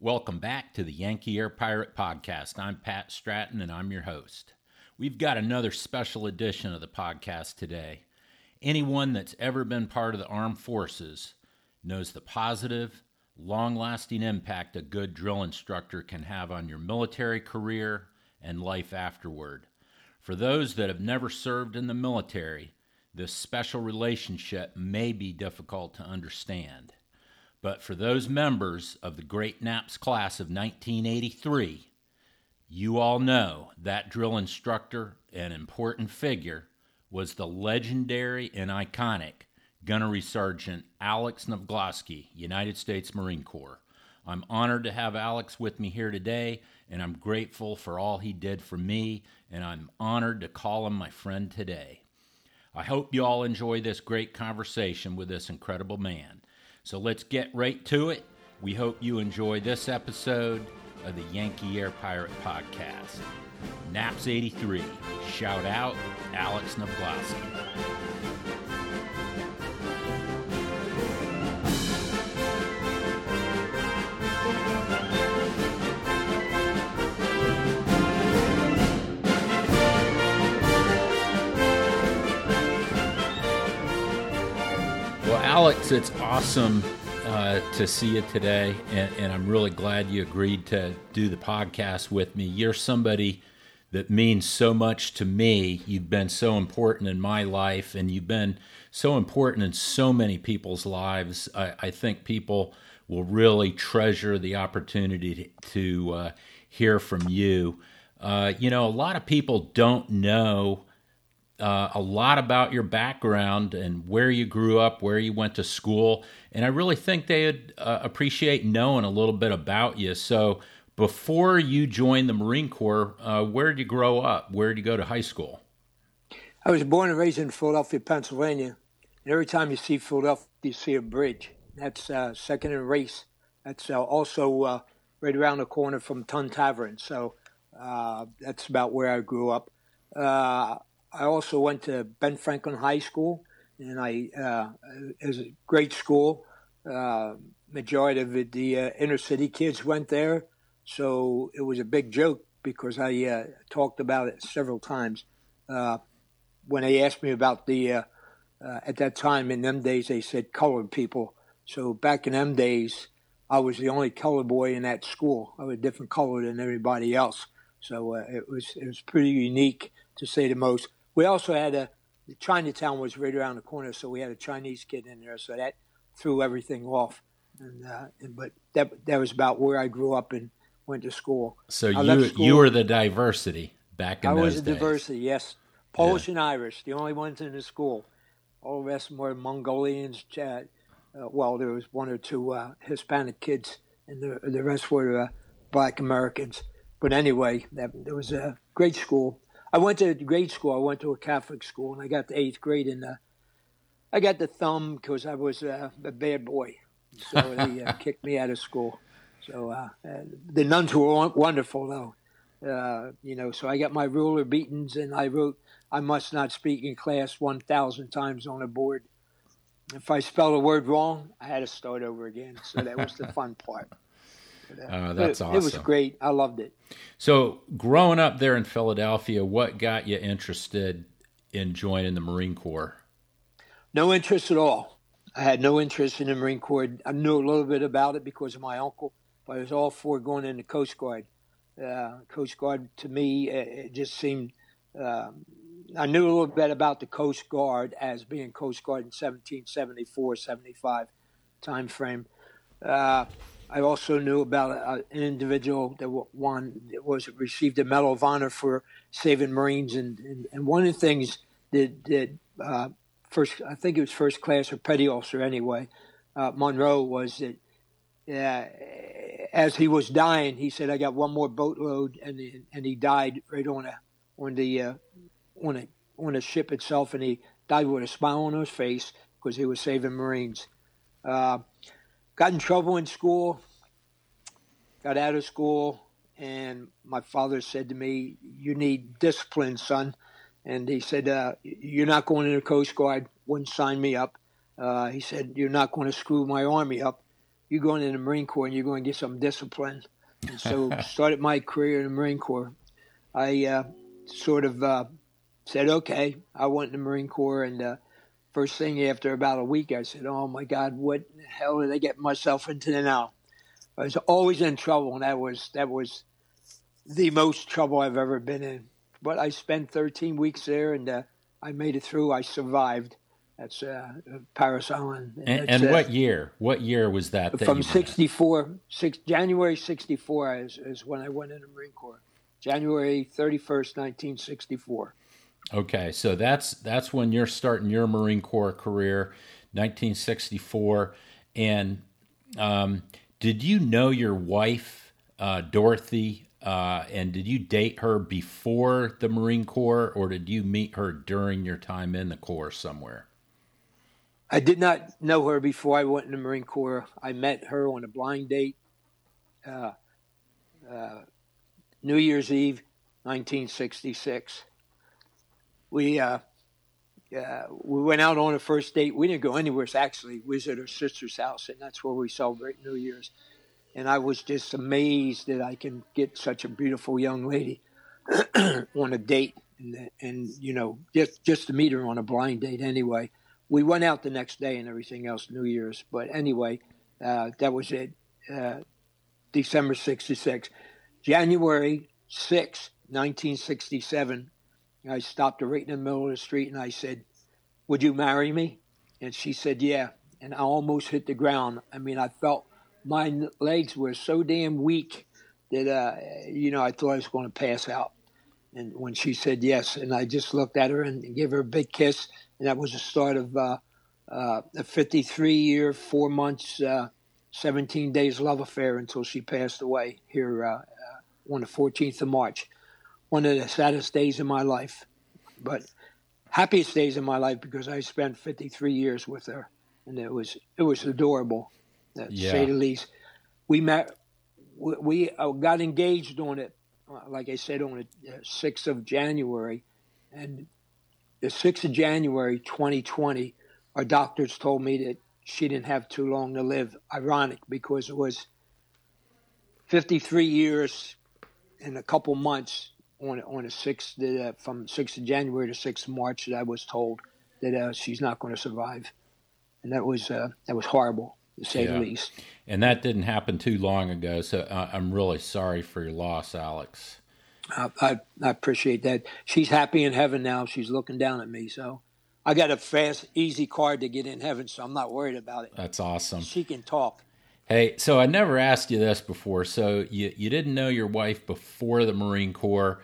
Welcome back to the Yankee Air Pirate Podcast. I'm Pat Stratton and I'm your host. We've got another special edition of the podcast today. Anyone that's ever been part of the armed forces knows the positive, long lasting impact a good drill instructor can have on your military career and life afterward. For those that have never served in the military, this special relationship may be difficult to understand. But for those members of the Great NAPS class of 1983, you all know that drill instructor and important figure was the legendary and iconic Gunnery Sergeant Alex Navglosky, United States Marine Corps. I'm honored to have Alex with me here today, and I'm grateful for all he did for me, and I'm honored to call him my friend today. I hope you all enjoy this great conversation with this incredible man. So let's get right to it. We hope you enjoy this episode of the Yankee Air Pirate Podcast. Naps 83. Shout out Alex Navglosky. Alex, it's awesome uh, to see you today, and, and I'm really glad you agreed to do the podcast with me. You're somebody that means so much to me. You've been so important in my life, and you've been so important in so many people's lives. I, I think people will really treasure the opportunity to, to uh, hear from you. Uh, you know, a lot of people don't know uh, a lot about your background and where you grew up, where you went to school, and I really think they'd uh, appreciate knowing a little bit about you. So, before you joined the Marine Corps, uh, where did you grow up? Where did you go to high school? I was born and raised in Philadelphia, Pennsylvania, and every time you see Philadelphia, you see a bridge. That's uh, Second and Race. That's uh, also uh, right around the corner from Tun Tavern. So that's about where I grew up. I also went to Ben Franklin High School, and I uh, it was a great school. Uh, majority of the uh, inner city kids went there, so it was a big joke because I uh, talked about it several times. Uh, when they asked me about the uh, at that time in them days, they said colored people. So back in them days, I was the only colored boy in that school. I was a different color than everybody else. So it was it was pretty unique to say the most. We also had a Chinatown was right around the corner, so we had a Chinese kid in there, so that threw everything off. And, uh, and but that that was about where I grew up and went to school. So you school, you were the diversity back in I was the diversity, yes. Polish yeah. and Irish, the only ones in the school. All the rest were Mongolians. Uh, well, there was one or two uh, Hispanic kids, and the the rest were uh, Black Americans. But anyway, that, there was a great school. I went to grade school. I went to a Catholic school, and I got to eighth grade, and uh, I got the thumb because I was uh, a bad boy. So they uh, kicked me out of school. So uh, uh, the nuns were wonderful, though. Uh, you know, so I got my ruler beatings, and I wrote, "I must not speak in class" one thousand times on a board. If I spelled a word wrong, I had to start over again. So that was the fun part. Uh, that's it, awesome. It was great. I loved it. So, growing up there in Philadelphia, what got you interested in joining the Marine Corps? No interest at all. I had no interest in the Marine Corps. I knew a little bit about it because of my uncle, but I was all for going in the Coast Guard. Uh, Coast Guard, to me, it just seemed. Uh, I knew a little bit about the Coast Guard as being Coast Guard in 1774, 75 time frame. Uh, I also knew about an individual that won was received a Medal of Honor for saving Marines, and, and, and one of the things that, that uh, first I think it was first class or petty officer anyway, uh, Munro was that uh, as he was dying, he said, "I got one more boatload," and and he died right on a on the uh, on a on a ship itself, and he died with a smile on his face because he was saving Marines. Uh, got in trouble in school, got out of school, and my father said to me, "You need discipline, son." And he said, uh, "You're not going to the Coast Guard. Wouldn't sign me up." Uh, he said, "You're not going to screw my army up." you're going in the Marine Corps and you're going to get some discipline. And so started my career in the Marine Corps. I uh, sort of uh, said, okay, I went in the Marine Corps. And uh, first thing after about a week, I said, oh my God, what the hell did I get myself into now? I was always in trouble, and that was that was the most trouble I've ever been in. But I spent 13 weeks there, and uh, I made it through. I survived. That's uh, Parris Island. And, and what year? What year was that? that from 64, six, January 64 is, is when I went in the Marine Corps. January 31st, 1964. Okay, so that's that's when you're starting your Marine Corps career, 1964. And um, did you know your wife, uh, Dorothy, uh, and did you date her before the Marine Corps, or did you meet her during your time in the Corps somewhere? I did not know her before I went in the Marine Corps. I met her on a blind date, uh, uh, New Year's Eve, 1966. We uh, we went out on a first date. We didn't go anywhere. Actually, we was at her sister's house, and that's where we celebrate New Year's. And I was just amazed that I can get such a beautiful young lady on a date, and, and you know, just just to meet her on a blind date anyway we went out the next day and everything else, New Year's. But anyway, uh, that was it. Uh, December 66. January 6, 1967, I stopped her right in the middle of the street and I said, Would you marry me? And she said, Yeah. And I almost hit the ground. I mean, I felt my legs were so damn weak that, uh, you know, I thought I was going to pass out. And when she said yes, and I just looked at her and gave her a big kiss and that was the start of uh, uh, a 53 year, four months, uh, 17 days love affair until she passed away here uh, uh, on the 14th of March. One of the saddest days in my life, but happiest days in my life because I spent 53 years with her, and it was it was adorable, to yeah. say the least. We met, we, we uh, got engaged on it, like I said, on the 6th of January, and the 6th of January 2020, our doctors told me that she didn't have too long to live. Ironic because it was 53 years and a couple months on on the 6th that, uh, from 6th of January to 6th of March that I was told that uh, she's not going to survive. And that was uh, that was horrible to say yeah. the least. And that didn't happen too long ago, so I'm really sorry for your loss, Alex. I, I, I appreciate that. She's happy in heaven now. She's looking down at me. So I got a fast, easy card to get in heaven, so I'm not worried about it. That's awesome. She can talk. Hey, so I never asked you this before. So you, you didn't know your wife before the Marine Corps.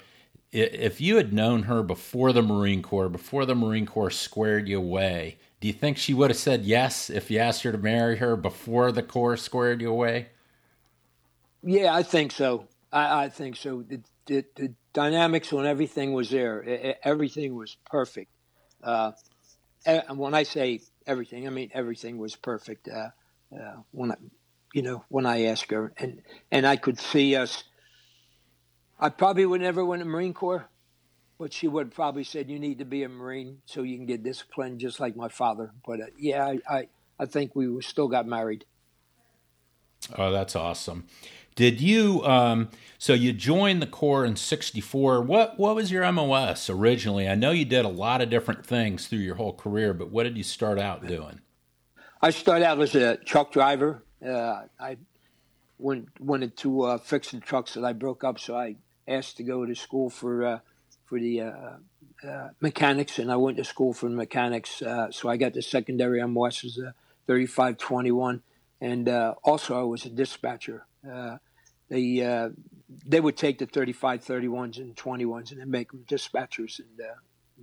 If you had known her before the Marine Corps, before the Marine Corps squared you away, do you think she would have said yes if you asked her to marry her before the Corps squared you away? Yeah, I think so. I, I think so. The, the, the, dynamics on everything was there. It, everything was perfect. Uh, and when I say everything, I mean everything was perfect. Uh, uh, when I, you know, when I asked her, and and I could see us. I probably would never win a Marine Corps, but she would probably said you need to be a Marine so you can get disciplined, just like my father. But uh, yeah, I, I I think we still got married. Oh, that's awesome. Did you? Um, so you joined the Corps in '64. What what was your MOS originally? I know you did a lot of different things through your whole career, but what did you start out doing? I started out as a truck driver. Uh, I went, wanted to uh, fix the trucks that I broke up, so I asked to go to school for uh, for the uh, uh, mechanics, and I went to school for mechanics. Uh, so I got the secondary MOS as a 3521, and also I was a dispatcher. They they would take the 35, 31s and 21s and then make them dispatchers and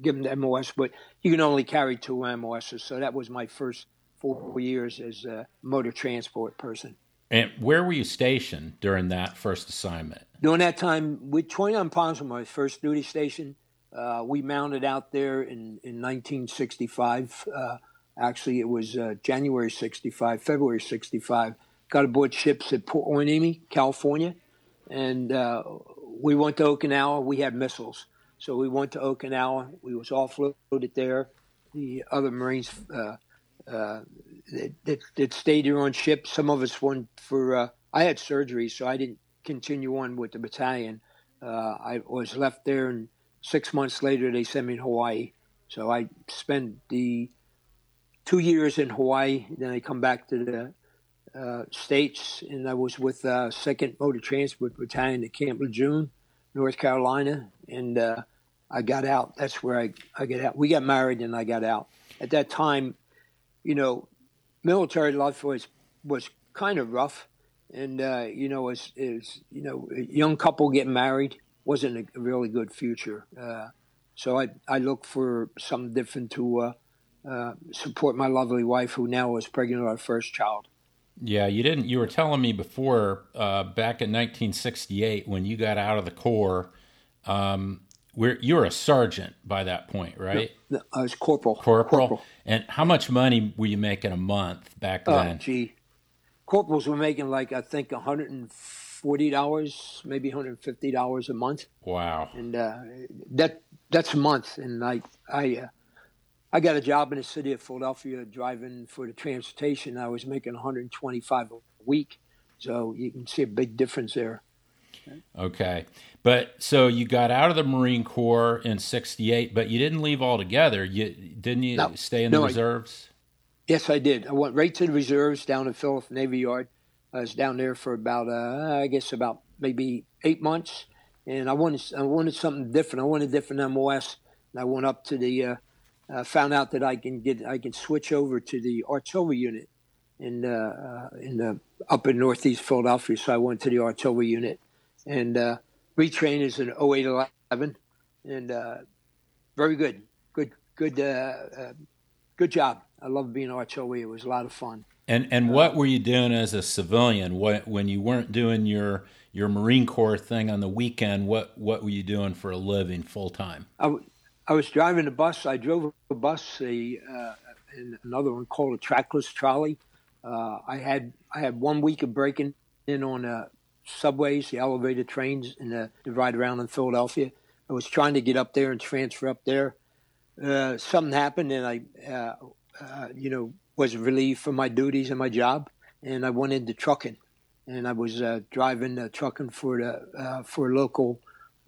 give them the MOS. But you can only carry two MOSs, so that was my first four years as a motor transport person. And where were you stationed during that first assignment? During that time, with 29 Palms was my first duty station. Uh, we mounted out there in, in 1965. Uh, actually, it was uh, January 65, February 65 got aboard ships at Port Hueneme, California, and uh, we went to Okinawa. We had missiles, so we went to Okinawa. We was offloaded there. The other Marines, uh, that, that, that stayed here on ship. Some of us went for. Uh, I had surgery, so I didn't continue on with the battalion. Uh, I was left there, and six months later they sent me to Hawaii. So I spent the two years in Hawaii. Then I come back to the uh, states, and I was with uh, Second Motor Transport Battalion at Camp Lejeune, North Carolina, and uh, I got out. That's where I I got out. We got married, and I got out. At that time, you know, military life was was kind of rough, and uh, you know, as is you know, a young couple getting married wasn't a really good future. Uh, so I I looked for something different to uh, uh, support my lovely wife, who now was pregnant with our first child. Yeah, you didn't. You were telling me before, uh, back in 1968, when you got out of the Corps, um, where you're a sergeant by that point, right? No, no, I was corporal. corporal. Corporal. And how much money were you making a month back Oh, then? gee, corporals were making like I think 140 dollars, maybe 150 dollars a month, wow. and uh, that that's a month. And I I uh, I got a job in the city of Philadelphia driving for the transportation. I was making 125 a week, so you can see a big difference there. Okay. But so you got out of the Marine Corps in 68, but you didn't leave altogether. You didn't you No. stay in No, the I- reserves? Yes, I did. I went right to the reserves down in Philadelphia Navy Yard. I was down there for about, uh, I guess, about maybe eight months, and I wanted, I wanted something different. I wanted a different MOS, and I went up to the, uh, uh, found out that I can get, I can switch over to the artillery unit in, uh, uh, in the up in Northeast Philadelphia. So I went to the artillery unit, and uh, retrained as an 0811, and uh, very good, good, good, uh, uh, good job. I love being artillery. It was a lot of fun. And and what were you doing as a civilian? What when you weren't doing your your Marine Corps thing on the weekend? What what were you doing for a living full time? I, w- I was driving a bus. I drove a bus, a, uh, and another one called a trackless trolley. Uh, I had I had one week of breaking in on uh, subways, the elevated trains, in the, the ride around in Philadelphia. I was trying to get up there and transfer up there. Uh, something happened, and I, uh, uh, you know, was relieved from my duties and my job, and I went into trucking, and I was uh, driving uh, trucking for the uh, for a local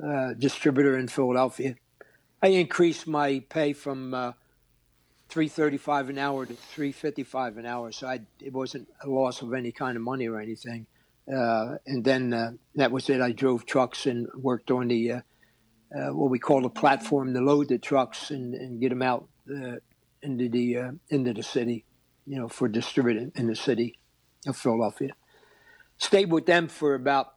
uh, distributor in Philadelphia. I increased my pay from three thirty five an hour to three fifty five an hour, so I, it wasn't a loss of any kind of money or anything. Uh, and then uh, that was it. I drove trucks and worked on the uh, uh, what we call the platform to load the trucks and, and get them out uh, into the uh, into the city, you know, for distributing in the city of Philadelphia. Stayed with them for about,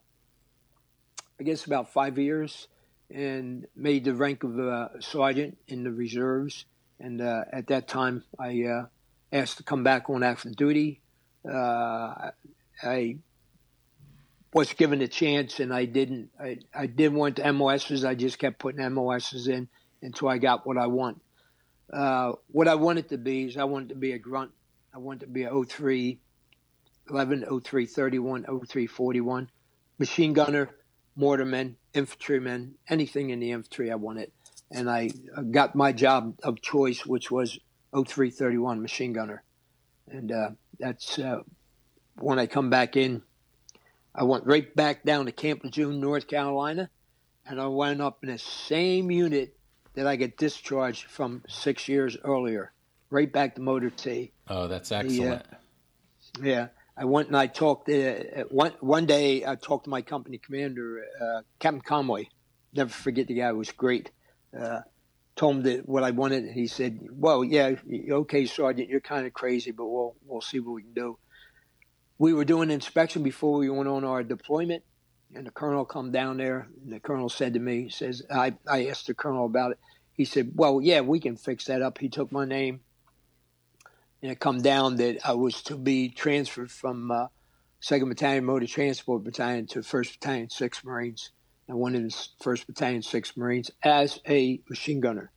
I guess, about five years, and made the rank of sergeant in the reserves. And at that time, I asked to come back on active duty. I was given a chance, and I didn't. I, I did want the MOSs. I just kept putting MOSs in until I got what I want. Uh, what I wanted to be is I wanted to be a grunt. I wanted to be a 03, 11, 03, 31, 03, 41, machine gunner, mortarman, infantryman, anything in the infantry I wanted. And I uh, got my job of choice, which was 0331 machine gunner. And uh, that's uh, when I come back in. I went right back down to Camp Lejeune, North Carolina, and I wound up in the same unit that I got discharged from six years earlier, right back to Motor T. Oh, that's excellent. Yeah, I went and I talked. Uh, one one day, I talked to my company commander, uh, Captain Conway. Never forget the guy was great. Uh, told him that what I wanted, and he said, "Well, yeah, okay, Sergeant, you're kind of crazy, but we'll we'll see what we can do." We were doing inspection before we went on our deployment, and the colonel come down there, and the colonel said to me, "says I I asked the colonel about it. He said, "Well, yeah, we can fix that up." He took my name and it come down that I was to be transferred from uh, Second Battalion Motor Transport Battalion to First Battalion Six Marines. I went in First Battalion Six Marines as a machine gunner,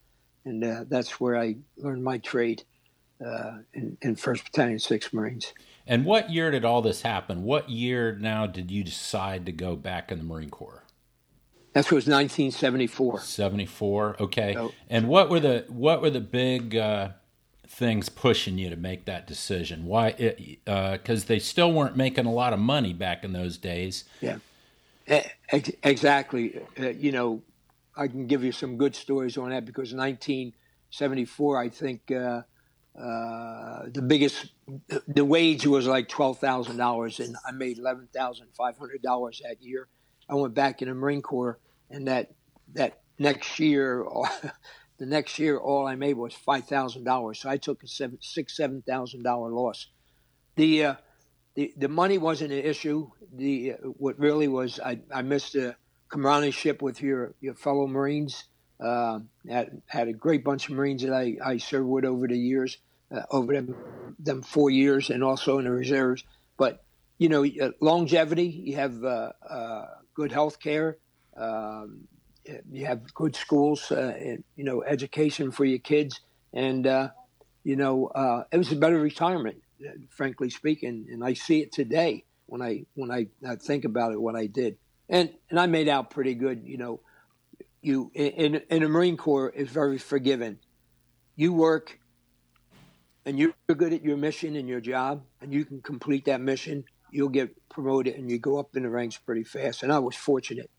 and uh, that's where I learned my trade uh, in, in First Battalion Six Marines. And what year did all this happen? What year now did you decide to go back in the Marine Corps? That was 1974. 74. Okay. Oh. And what were the what were the big uh, things pushing you to make that decision? Why? Because uh, they still weren't making a lot of money back in those days. Yeah, exactly. Uh, you know, I can give you some good stories on that because 1974, I think uh, uh, the biggest, the wage was like twelve thousand dollars, and I made eleven thousand five hundred dollars that year. I went back in the Marine Corps, and that that next year, the next year, all I made was five thousand dollars. So I took a seven, six, seven thousand dollar loss. The uh, the the money wasn't an issue. The uh, what really was, I, I missed the comradeship with your your fellow Marines. Uh, had had a great bunch of Marines that I, I served with over the years, uh, over them them four years, and also in the reserves. But you know, uh, longevity. You have uh, uh, good health care. Um, you have good schools. And, you know, education for your kids, and you know, it was a better retirement, frankly speaking. And I see it today when I when I, I think about it, what I did, and and I made out pretty good. You know, you in in the Marine Corps is very forgiving. You work and you're good at your mission and your job and you can complete that mission, you'll get promoted and you go up in the ranks pretty fast. And I was fortunate.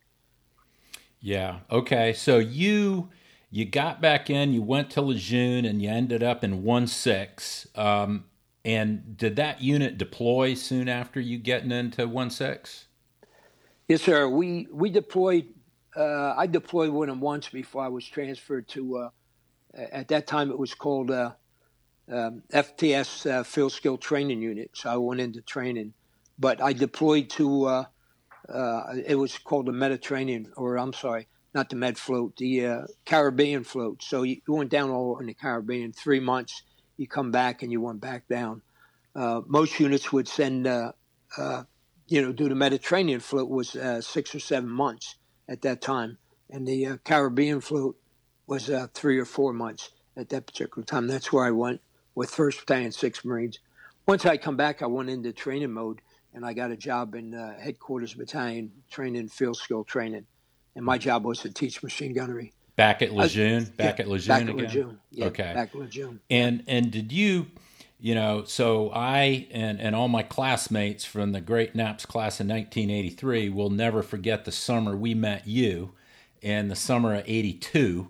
Yeah. Okay. So you you got back in, you went to Lejeune, and you ended up in one six. Um, and did that unit deploy soon after you getting into one six? Yes, sir. We we deployed uh, I deployed with them once before I was transferred to. Uh, at that time, it was called uh, um, FTS uh, Field Skill Training Unit. So I went into training, but I deployed to. Uh, uh, it was called the Mediterranean, or I'm sorry, not the Med Float, the Caribbean Float. So you, went down all in the Caribbean. Three months, you come back and you went back down. most units would send, you know, do the Mediterranean Float was six or seven months at that time, and the uh, Caribbean float was uh, three or four months at that particular time. That's where I went with First Battalion, Six Marines. Once I come back, I went into training mode, and I got a job in uh, Headquarters Battalion, training field skill training, and my job was to teach machine gunnery. Back at Lejeune, back yeah, at Lejeune back again. At Lejeune. Yeah, okay, back at Lejeune. And and did you? you know, so I and, and all my classmates from the Great NAPS class in 1983 will never forget the summer we met you in the summer of 82.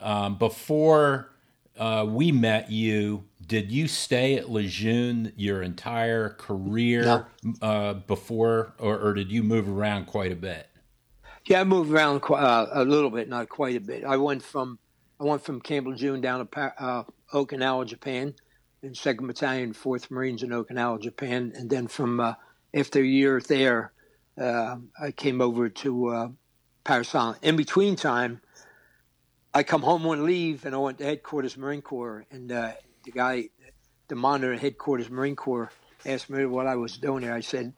Um, before uh, we met you, did you stay at Lejeune your entire career no. uh, before, or, or, did you move around quite a bit? Yeah, I moved around quite, uh, a little bit, not quite a bit. I went from I went from Camp Lejeune down to uh, Okinawa, Japan in 2nd Battalion, 4th Marines in Okinawa, Japan. And then from uh, after a year there, uh, I came over to uh, Parris Island. In between time, I come home on leave and I went to headquarters Marine Corps. And uh, the guy, the monitor at headquarters Marine Corps, asked me what I was doing there. I said,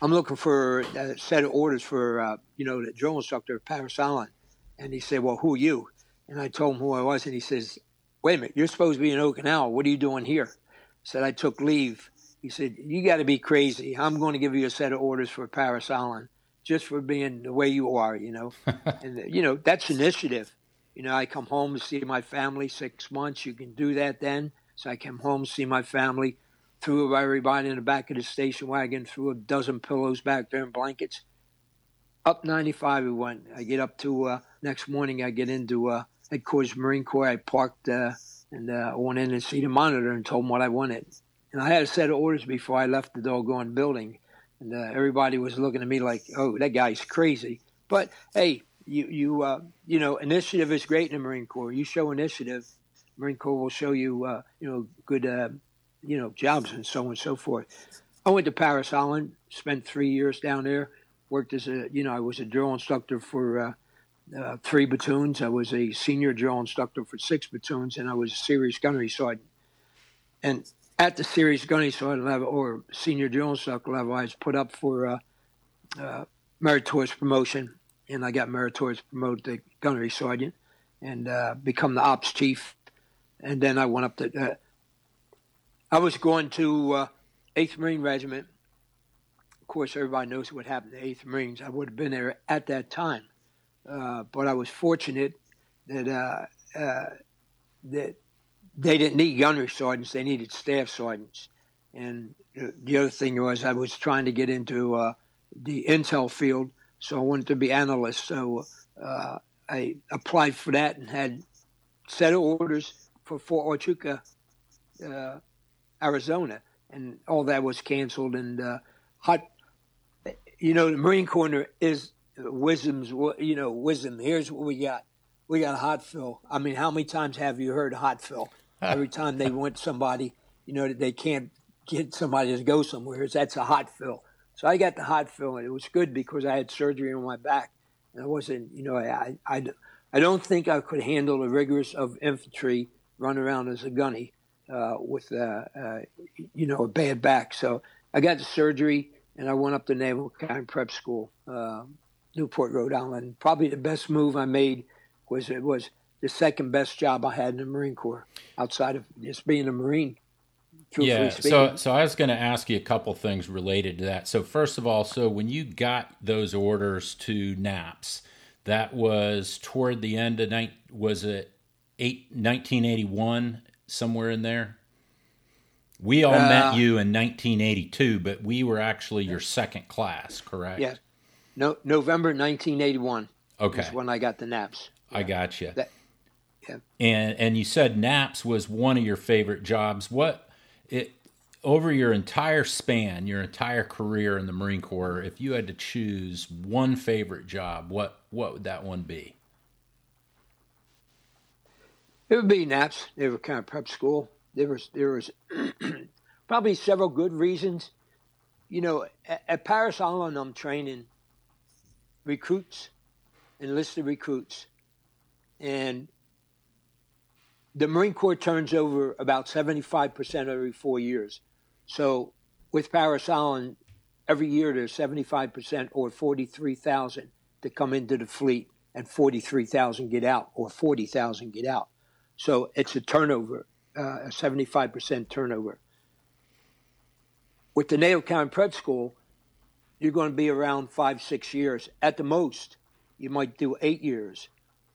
I'm looking for a set of orders for, uh, you know, the drill instructor at Parris Island. And he said, Well, who are you? And I told him who I was. And he says, wait a minute, you're supposed to be in Okinawa. What are you doing here? I said, I took leave. He said, you got to be crazy. I'm going to give you a set of orders for Parris Island just for being the way you are, you know. and, you know, that's initiative. You know, I come home to see my family six months. You can do that then. So I came home, see my family, threw everybody in the back of the station wagon, threw a dozen pillows back there and blankets. Up 95 we went. I get up to, uh, next morning I get into uh, headquarters Marine Corps. I parked uh, and uh, went in and see the monitor and told him what I wanted. And I had a set of orders before I left the doggone building. And uh, everybody was looking at me like, "Oh, that guy's crazy." But hey, you you uh, you know, initiative is great in the Marine Corps. You show initiative, Marine Corps will show you uh, you know good uh, you know jobs and so on and so forth. I went to Parris, Island, spent three years down there. Worked as a you know I was a drill instructor for uh, uh, three platoons. I was a senior drill instructor for six platoons, and I was a series gunnery sergeant. And at the series gunnery sergeant level or senior drill instructor level, I was put up for uh, meritorious promotion, and I got meritorious promoted to gunnery sergeant and uh, become the ops chief. And then I went up to. Uh, I was going to 8th uh, Marine Regiment. Of course, everybody knows what happened to 8th Marines. I would have been there at that time uh, but I was fortunate that uh, that they didn't need gunnery sergeants; they needed staff sergeants. And the other thing was, I was trying to get into the intel field, so I wanted to be analyst. So uh, I applied for that and had set of orders for Fort Huachuca, uh, Arizona, and all that was canceled. And uh, hot, you know, the Marine Corps is wisdom's, you know, wisdom. Here's what we got: we got a hot fill. I mean, how many times have you heard hot fill? Every time they want somebody, you know, that they can't get somebody to go somewhere, that's a hot fill. So I got the hot fill, and it was good because I had surgery on my back. And I wasn't, you know, I, I, I don't think I could handle the rigors of infantry, run around as a gunny uh, with, uh, uh, you know, a bad back. So I got the surgery, and I went up to Naval Academy Prep School, uh, Newport, Rhode Island. Probably the best move I made was it was the second best job I had in the Marine Corps outside of just being a Marine. Yeah, so so I was going to ask you a couple things related to that. So first of all, so when you got those orders to NAPS, that was toward the end of night. Was it eight, 1981 somewhere in there? We all uh, met you in 1982, but we were actually your second class, correct? Yeah. No, November 1981. Okay. when I got the NAPS. Yeah. I got you. That, yeah. And and you said NAPS was one of your favorite jobs. What it over your entire span, your entire career in the Marine Corps, if you had to choose one favorite job, what what would that one be? It would be NAPS. They were kind of prep school. There was there was probably several good reasons. You know, at, at Parris Island, I'm training recruits, enlisted recruits, and the Marine Corps turns over about 75% every four years. So with Parris Island, every year there's 75% or 43,000 that come into the fleet and 43,000 get out or 40,000 get out. So it's a turnover, uh, a 75% turnover. With the Naval Academy Prep School, you're going to be around five, six years. At the most, you might do eight years.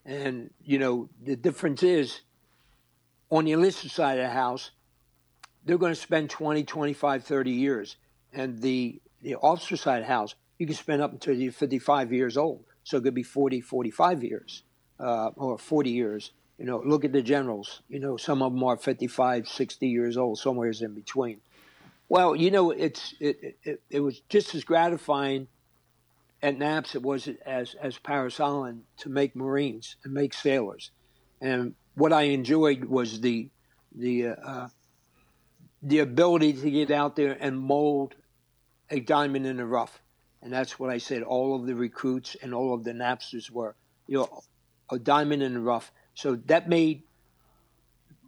And, you know, the difference is on the enlisted side of the house, they're going to spend 20, 25, 30 years. And the, the officer side of the house, you can spend up until you're 55 years old. So it could be 40, 45 years uh, or 40 years. You know, look at the generals. You know, some of them are 55, 60 years old, somewhere in between. Well, you know, it's it, it, it was just as gratifying at NAPS it was as as Parris Island to make Marines and make sailors. And what I enjoyed was the the uh, the ability to get out there and mold a diamond in the rough, and that's what I said. All of the recruits and all of the Napsters were, you know, a diamond in the rough. So that made,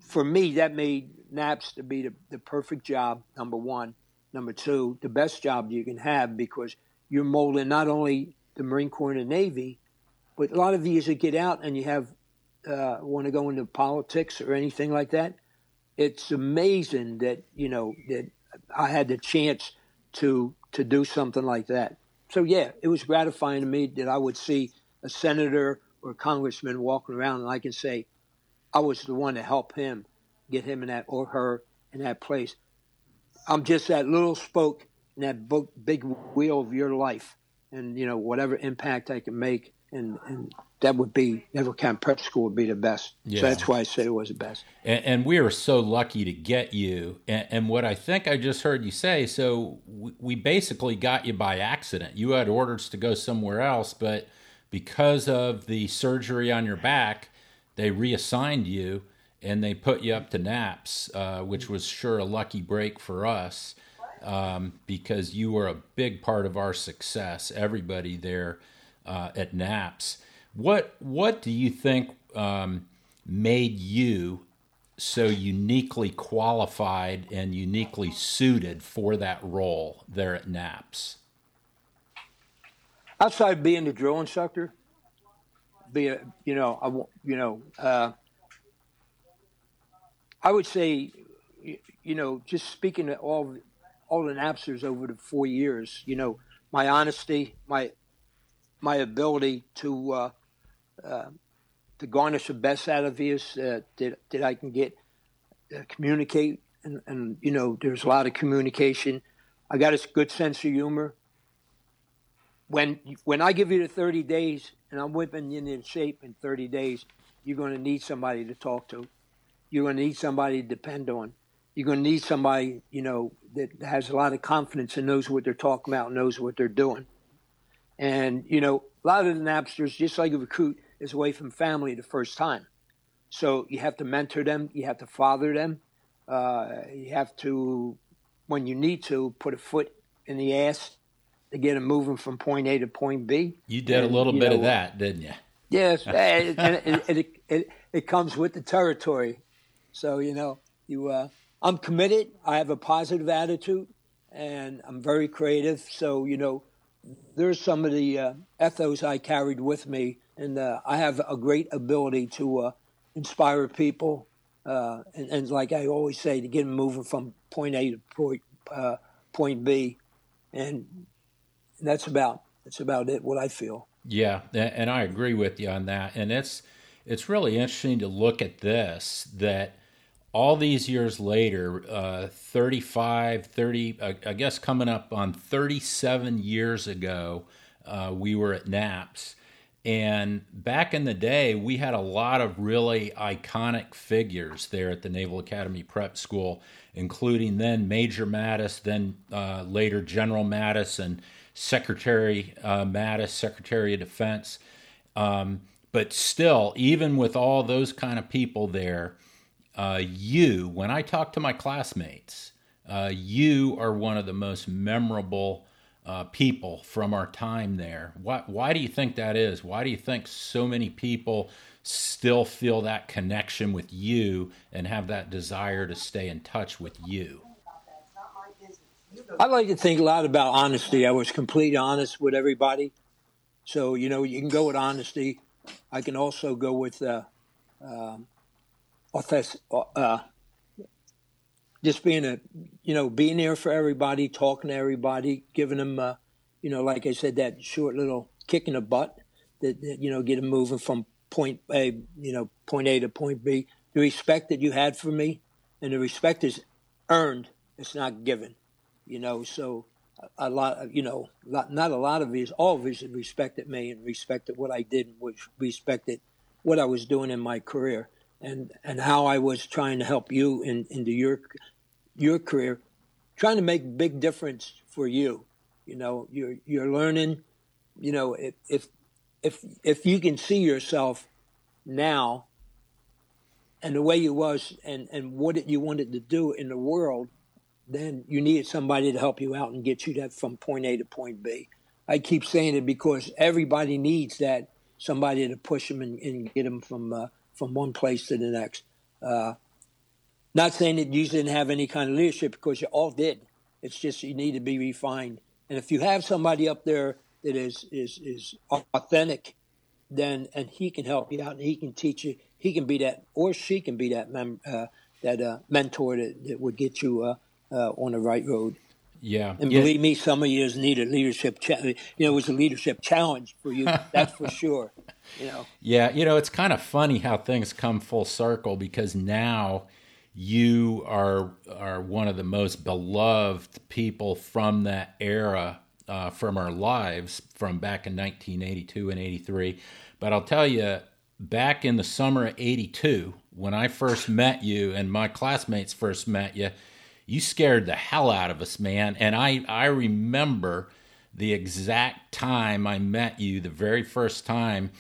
for me, that made Naps to be the, the perfect job. Number one, number two, the best job you can have because you're molding not only the Marine Corps and the Navy, but a lot of you that get out and you have uh, want to go into politics or anything like that, it's amazing that you know that I had the chance to to do something like that. So yeah, it was gratifying to me that I would see a senator or a congressman walking around and I can say, I was the one to help him get him in that or her in that place. I'm just that little spoke in that big wheel of your life, and you know whatever impact I can make and, and that would be Naval Camp Prep School would be the best. Yeah. So that's why I said it was the best. And, and we are so lucky to get you. And, and, what I think I just heard you say, so we, we basically got you by accident. You had orders to go somewhere else, but because of the surgery on your back, they reassigned you and they put you up to NAPS, uh, which was sure a lucky break for us um, because you were a big part of our success. Everybody there uh, at NAPS. What what do you think um, made you so uniquely qualified and uniquely suited for that role there at NAPS? Outside being the drill instructor, be a, you know, I you know, uh, I would say, you know, just speaking to all all the NAPSers over the four years, you know, my honesty, my my ability to uh, uh, to garnish the best out of you uh, that that I can get. uh, communicate, and, and you know, there's a lot of communication. I got a good sense of humor. When when I give you the 30 days, and I'm whipping you in shape in 30 days, you're going to need somebody to talk to. You're going to need somebody to depend on. You're going to need somebody, you know, that has a lot of confidence and knows what they're talking about, knows what they're doing. And, you know, a lot of the Napsters, just like a recruit, is away from family the first time. So you have to mentor them, you have to father them, uh, you have to, when you need to, put a foot in the ass to get them moving from point A to point B. You did and, a little bit know, of that, didn't you? Yes, and it, it, it, it, comes with the territory. So you know, you uh, I'm committed. I have a positive attitude, and I'm very creative. So you know, there's some of the uh, ethos I carried with me, and uh, I have a great ability to uh, inspire people, uh, and, and, like I always say, to get them moving from point A to point uh, point B, and that's about that's about it. What I feel. Yeah, and I agree with you on that. And it's it's really interesting to look at this that all these years later, uh, 35, 30, uh, I guess coming up on 37 years ago, uh, we were at NAPS. And back in the day, we had a lot of really iconic figures there at the Naval Academy Prep School, including then Major Mattis, then uh, later General Mattis, and Secretary uh, Mattis, Secretary of Defense. Um, but still, even with all those kind of people there, uh, you, when I talk to my classmates, uh, you are one of the most memorable uh, people from our time there. Why, why do you think that is? Why do you think so many people still feel that connection with you and have that desire to stay in touch with you? I like to think a lot about honesty. I was completely honest with everybody. So, you know, you can go with honesty. I can also go with uh, um, uh, just being a, you know, being there for everybody, talking to everybody, giving them, uh, you know, like I said, that short little kick in the butt that, that, you know, get them moving from point A, you know, point A to point B. The respect that you had for me, and the respect is earned. It's not given, you know. So a lot, you know, not a lot of these, all of these respected me and respected what I did, which respected what I was doing in my career and and how I was trying to help you in into your your career, trying to make big difference for you. You know, you're you're learning. You know, if if if if you can see yourself now and the way you was and and what it, you wanted to do in the world, then you needed somebody to help you out and get you that from point A to point B. I keep saying it because everybody needs that somebody to push them and, and get them from uh, from one place to the next. Uh, not saying that you didn't have any kind of leadership because you all did. It's just you need to be refined. And if you have somebody up there that is is is authentic, then and he can help you out and he can teach you. He can be that, or she can be that mem, uh, that uh, mentor that, that would get you uh, uh, on the right road. Yeah, and yeah. believe me, some of you need a leadership. Cha- you know, it was a leadership challenge for you. That's for sure. You know. Yeah, you know, it's kind of funny how things come full circle because now you are are one of the most beloved people from that era uh, from our lives from back in 1982 and 83. But I'll tell you, back in the summer of 82, when I first met you and my classmates first met you you scared the hell out of us, man. And I, I remember the exact time I met you, the very first time.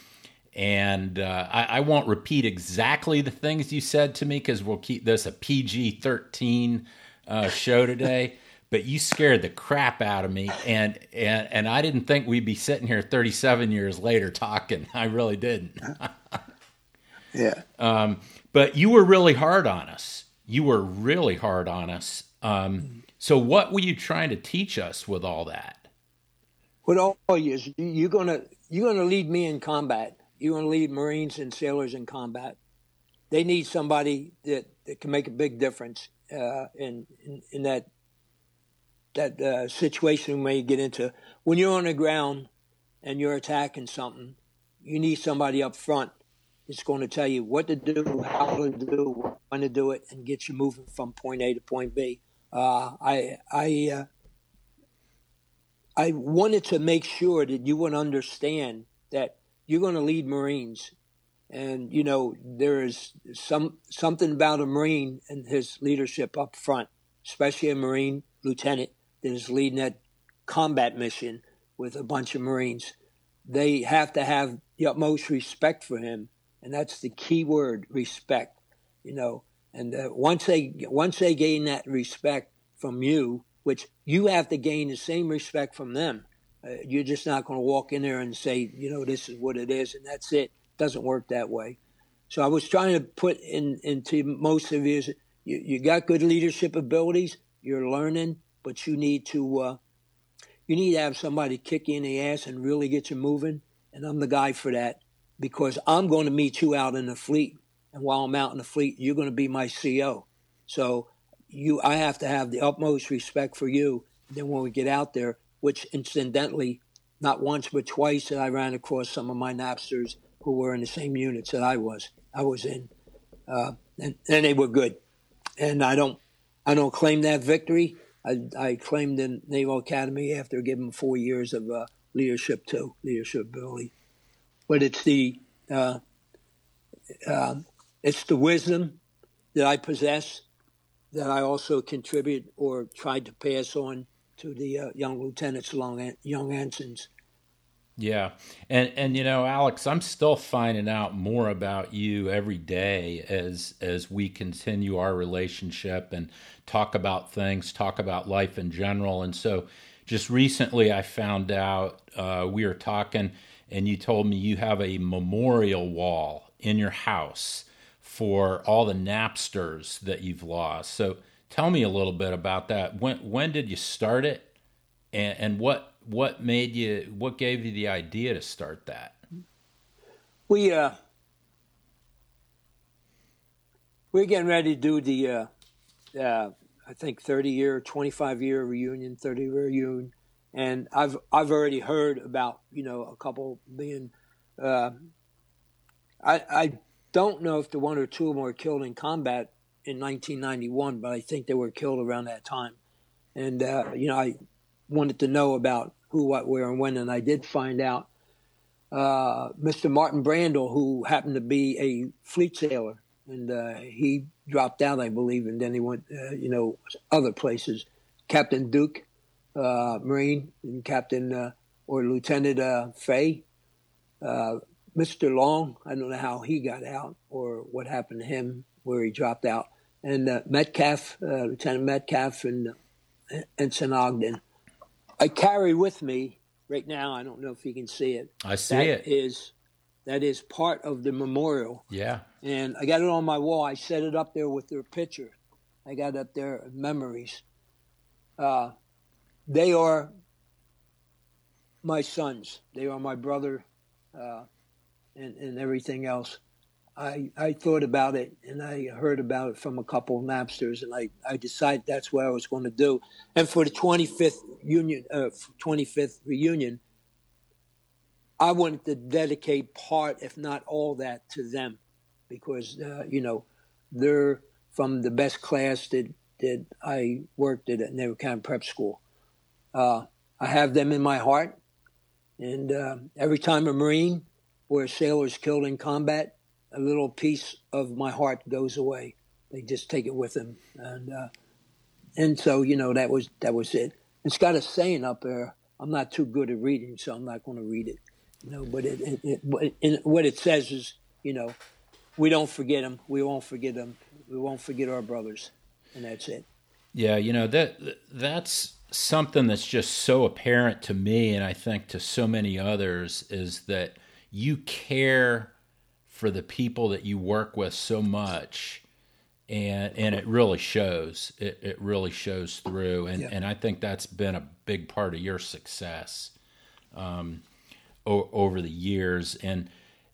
And uh, I, I, won't repeat exactly the things you said to me because we'll keep this a PG 13 uh, show today. but you scared the crap out of me. And, and, and I didn't think we'd be sitting here 37 years later talking. I really didn't. yeah. Um, but you were really hard on us you were really hard on us. Um, so, what were you trying to teach us with all that? With all you, you're gonna you're gonna lead me in combat. You're gonna lead Marines and sailors in combat. They need somebody that, that can make a big difference uh, in, in, in that that uh, situation we may get into. When you're on the ground and you're attacking something, you need somebody up front It's going to tell you what to do, how to do, when to do it, and get you moving from point A to point B. Uh, I I uh, I wanted to make sure that you would understand that you're going to lead Marines, and you know there is some something about a Marine and his leadership up front, especially a Marine lieutenant that is leading that combat mission with a bunch of Marines. They have to have the utmost respect for him, and that's the key word: respect. You know, and uh, once they once they gain that respect from you, which you have to gain the same respect from them. Uh, you're just not going to walk in there and say, you know, this is what it is, and that's it. it. Doesn't work that way. So I was trying to put in into most of you, you, you got good leadership abilities. You're learning, but you need to uh, you need to have somebody kick you in the ass and really get you moving. And I'm the guy for that because I'm going to meet you out in the fleet. And while I'm out in the fleet, you're going to be my CO. So you, I have to have the utmost respect for you. Then when we get out there, which incidentally, not once but twice, I ran across some of my Napsters who were in the same units that I was. I was in, uh, and, and they were good. And I don't, I don't claim that victory. I, I claimed the Naval Academy after giving four years of uh, leadership to leadership ability. But it's the uh, uh, it's the wisdom that I possess that I also contribute or tried to pass on to the uh, young lieutenants, young, young ensigns. Yeah, and and you know, Alex, I'm still finding out more about you every day as as we continue our relationship and talk about things, talk about life in general. And so, just recently, I found out uh, we were talking, and you told me you have a memorial wall in your house for all the Napsters that you've lost. So tell me a little bit about that. When when did you start it, and, and what what made you what gave you the idea to start that? We uh we're getting ready to do the uh, uh I think 30 year, 25 year reunion, 30 year reunion, and I've I've already heard about you know a couple being. Uh, I I don't know if the one or two of them were killed in combat in 1991, but I think they were killed around that time. And, uh, you know, I wanted to know about who, what, where, and when, and I did find out uh, Mr. Martin Brandel, who happened to be a fleet sailor, and uh, he dropped out, I believe, and then he went, uh, you know, other places. Captain Duke, uh, Marine, and Captain uh, or Lieutenant Fay, Mr. Long, I don't know how he got out or what happened to him, where he dropped out. And uh, Metcalf, uh, Lieutenant Metcalf, and uh, Ensign Ogden. I carry with me right now. I don't know if you can see it. I see that it. Is that is part of the memorial? Yeah. And I got it on my wall. I set it up there with their picture. I got up there memories. Uh, they are my sons. They are my brother. Uh, and, and everything else. I, I thought about it and I heard about it from a couple of Napsters and I, I decided that's what I was going to do. And for the 25th union, uh, 25th reunion, I wanted to dedicate part, if not all that, to them because, uh, you know, they're from the best class that, that I worked at at Naval Academy Prep School. Uh, I have them in my heart. And uh, every time a Marine where a sailor is killed in combat, a little piece of my heart goes away. They just take it with them, and uh, and so you know that was that was it. It's got a saying up there. I'm not too good at reading, so I'm not going to read it. You know, but it, it, it, what it says is, you know, we don't forget them. We won't forget them. We won't forget our brothers, and that's it. Yeah, you know that that's something that's just so apparent to me, and I think to so many others, is that you care for the people that you work with so much and and it really shows it, it really shows through and yeah. and I think that's been a big part of your success um, o- over the years and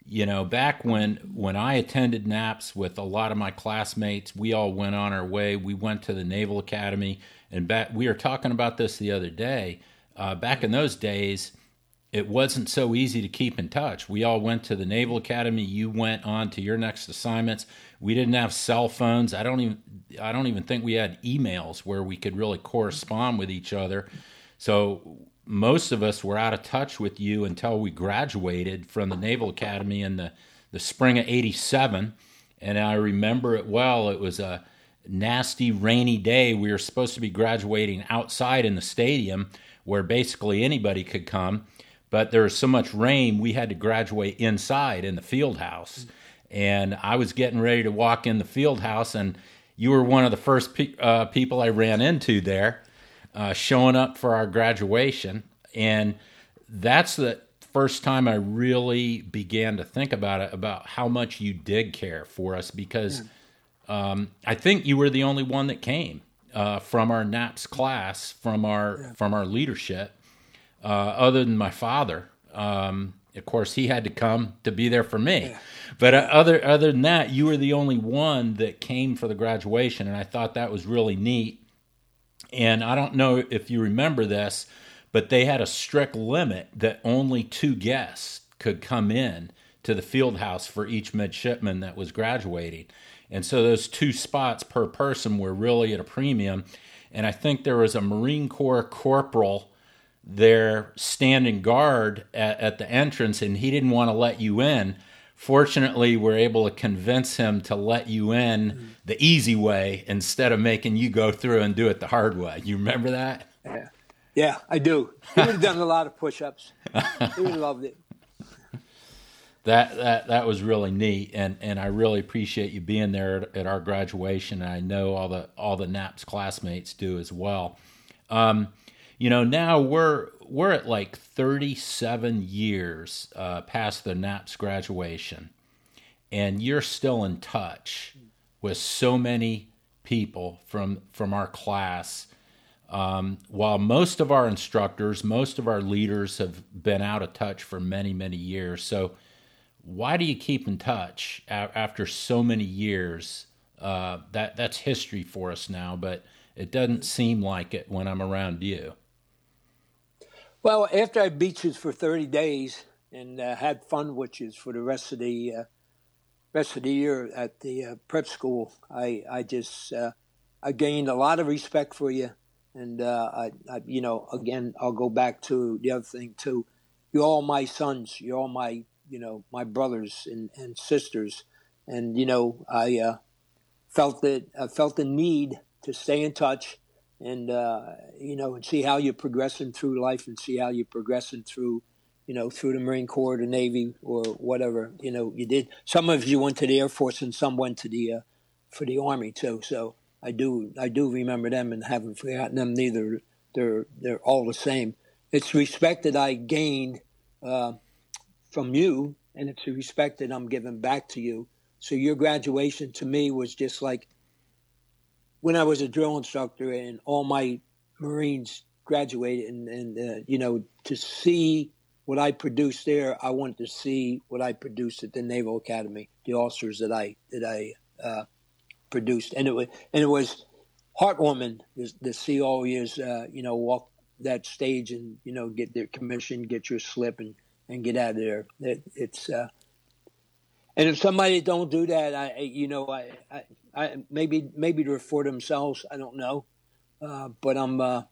you know back when when I attended NAPS with a lot of my classmates we all went on our way we went to the Naval Academy and back we were talking about this the other day uh, back in those days it wasn't so easy to keep in touch. We all went to the Naval Academy. You went on to your next assignments. We didn't have cell phones. I don't even I don't even think we had emails where we could really correspond with each other. So most of us were out of touch with you until we graduated from the Naval Academy in the, the spring of 87. And I remember it well. It was a nasty rainy day. We were supposed to be graduating outside in the stadium where basically anybody could come but there was so much rain we had to graduate inside in the field house and i was getting ready to walk in the field house and you were one of the first pe- uh, people i ran into there uh, showing up for our graduation and that's the first time i really began to think about it about how much you did care for us because yeah. um, i think you were the only one that came uh, from our NAPS class from our yeah. from our leadership uh, other than my father. Um, of course, he had to come to be there for me. But uh, other other than that, you were the only one that came for the graduation, and I thought that was really neat. And I don't know if you remember this, but they had a strict limit that only two guests could come in to the field house for each midshipman that was graduating. And so those two spots per person were really at a premium. And I think there was a Marine Corps corporal there standing guard at, at the entrance and he didn't want to let you in. Fortunately, we're able to convince him to let you in mm-hmm. the easy way instead of making you go through and do it the hard way. You remember that? Yeah, yeah I do. He would have done a lot of push-ups. He would have loved it. That that that was really neat, and and I really appreciate you being there at, at our graduation. I know all the all the NAPS classmates do as well. Um, you know now we're we're at like 37 years uh, past the NAPS graduation. And you're still in touch with so many people from from our class. Um, while most of our instructors most of our leaders have been out of touch for many many years. So why do you keep in touch a- after so many years? Uh, that that's history for us now but it doesn't seem like it when i'm around you well, after I beat you for 30 days and uh, had fun with you for the rest of the uh, rest of the year at the uh, prep school, I I just uh, I gained a lot of respect for you, and uh, I, I, you know again I'll go back to the other thing too. You're all my sons. You're all my you know my brothers and, and sisters, and you know I uh, felt that I felt the need to stay in touch and uh, you know, and see how you're progressing through life, and see how you're progressing through, you know, through the Marine Corps, the Navy, or whatever. You know, you did. Some of you went to the Air Force, and some went to the uh, for the Army too. So I do, I do remember them, and haven't forgotten them neither. They're they're all the same. It's respect that I gained uh, from you, and it's a respect that I'm giving back to you. So your graduation to me was just like when I was a drill instructor and all my Marines graduated, and, and uh, you know, to see what I produced there, I wanted to see what I produced at the Naval Academy, the officers that I that I uh, produced, and it was and it was heartwarming to, to see all years, uh, you know, walk that stage and you know get their commission, get your slip, and and get out of there. It, it's uh, and if somebody don't do that, I you know I, I I, maybe maybe to for themselves. I don't know, uh, but I'm uh,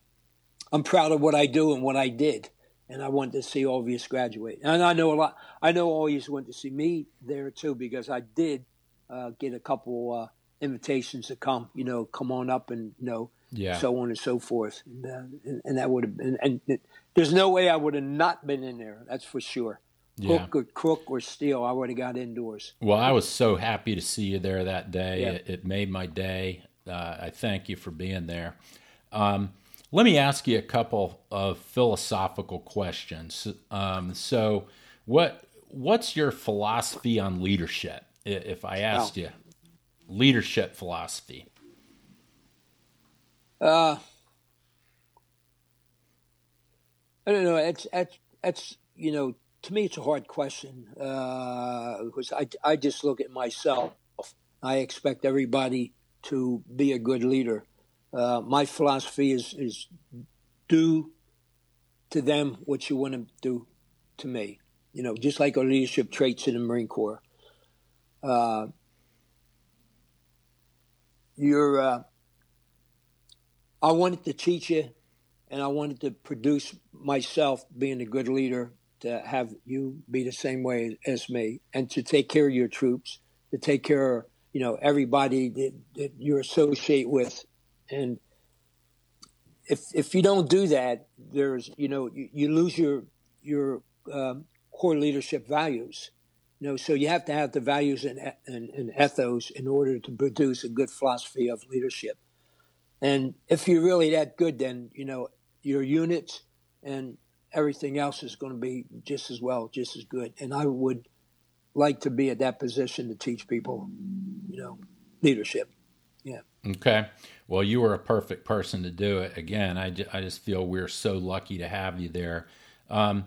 I'm proud of what I do and what I did, and I want to see all of you graduate. And I know a lot. I know all of you want to see me there too because I did uh, get a couple uh, invitations to come. You know, come on up and you know, yeah. so on and so forth. And, uh, and, and that would have been. And it, there's no way I would have not been in there. That's for sure yeah. hook or crook or steel, I would have got indoors. Well, I was so happy to see you there that day. Yeah. It, it, made my day. Uh, I thank you for being there. Um, let me ask you a couple of philosophical questions. Um, so, what what's your philosophy on leadership? If I asked oh. you, leadership philosophy. Uh, I don't know. It's it's it's you know to me, it's a hard question uh, because I, I just look at myself. I expect everybody to be a good leader. Uh, my philosophy is, is do to them what you want to do to me. You know, just like our leadership traits in the Marine Corps. Uh, you're, uh, I wanted to teach you, and I wanted to produce myself being a good leader to have you be the same way as me, and to take care of your troops, to take care of you know everybody that, that you associate with, and if if you don't do that, there's you know you, you lose your your um, core leadership values. Know, so you have to have the values and, and, and ethos in order to produce a good philosophy of leadership. And if you're really that good, then you know your units and everything else is going to be just as well, just as good. And I would like to be at that position to teach people, you know, leadership. Yeah. Okay. Well, you were a perfect person to do it. Again, I, I just feel we're so lucky to have you there. Um,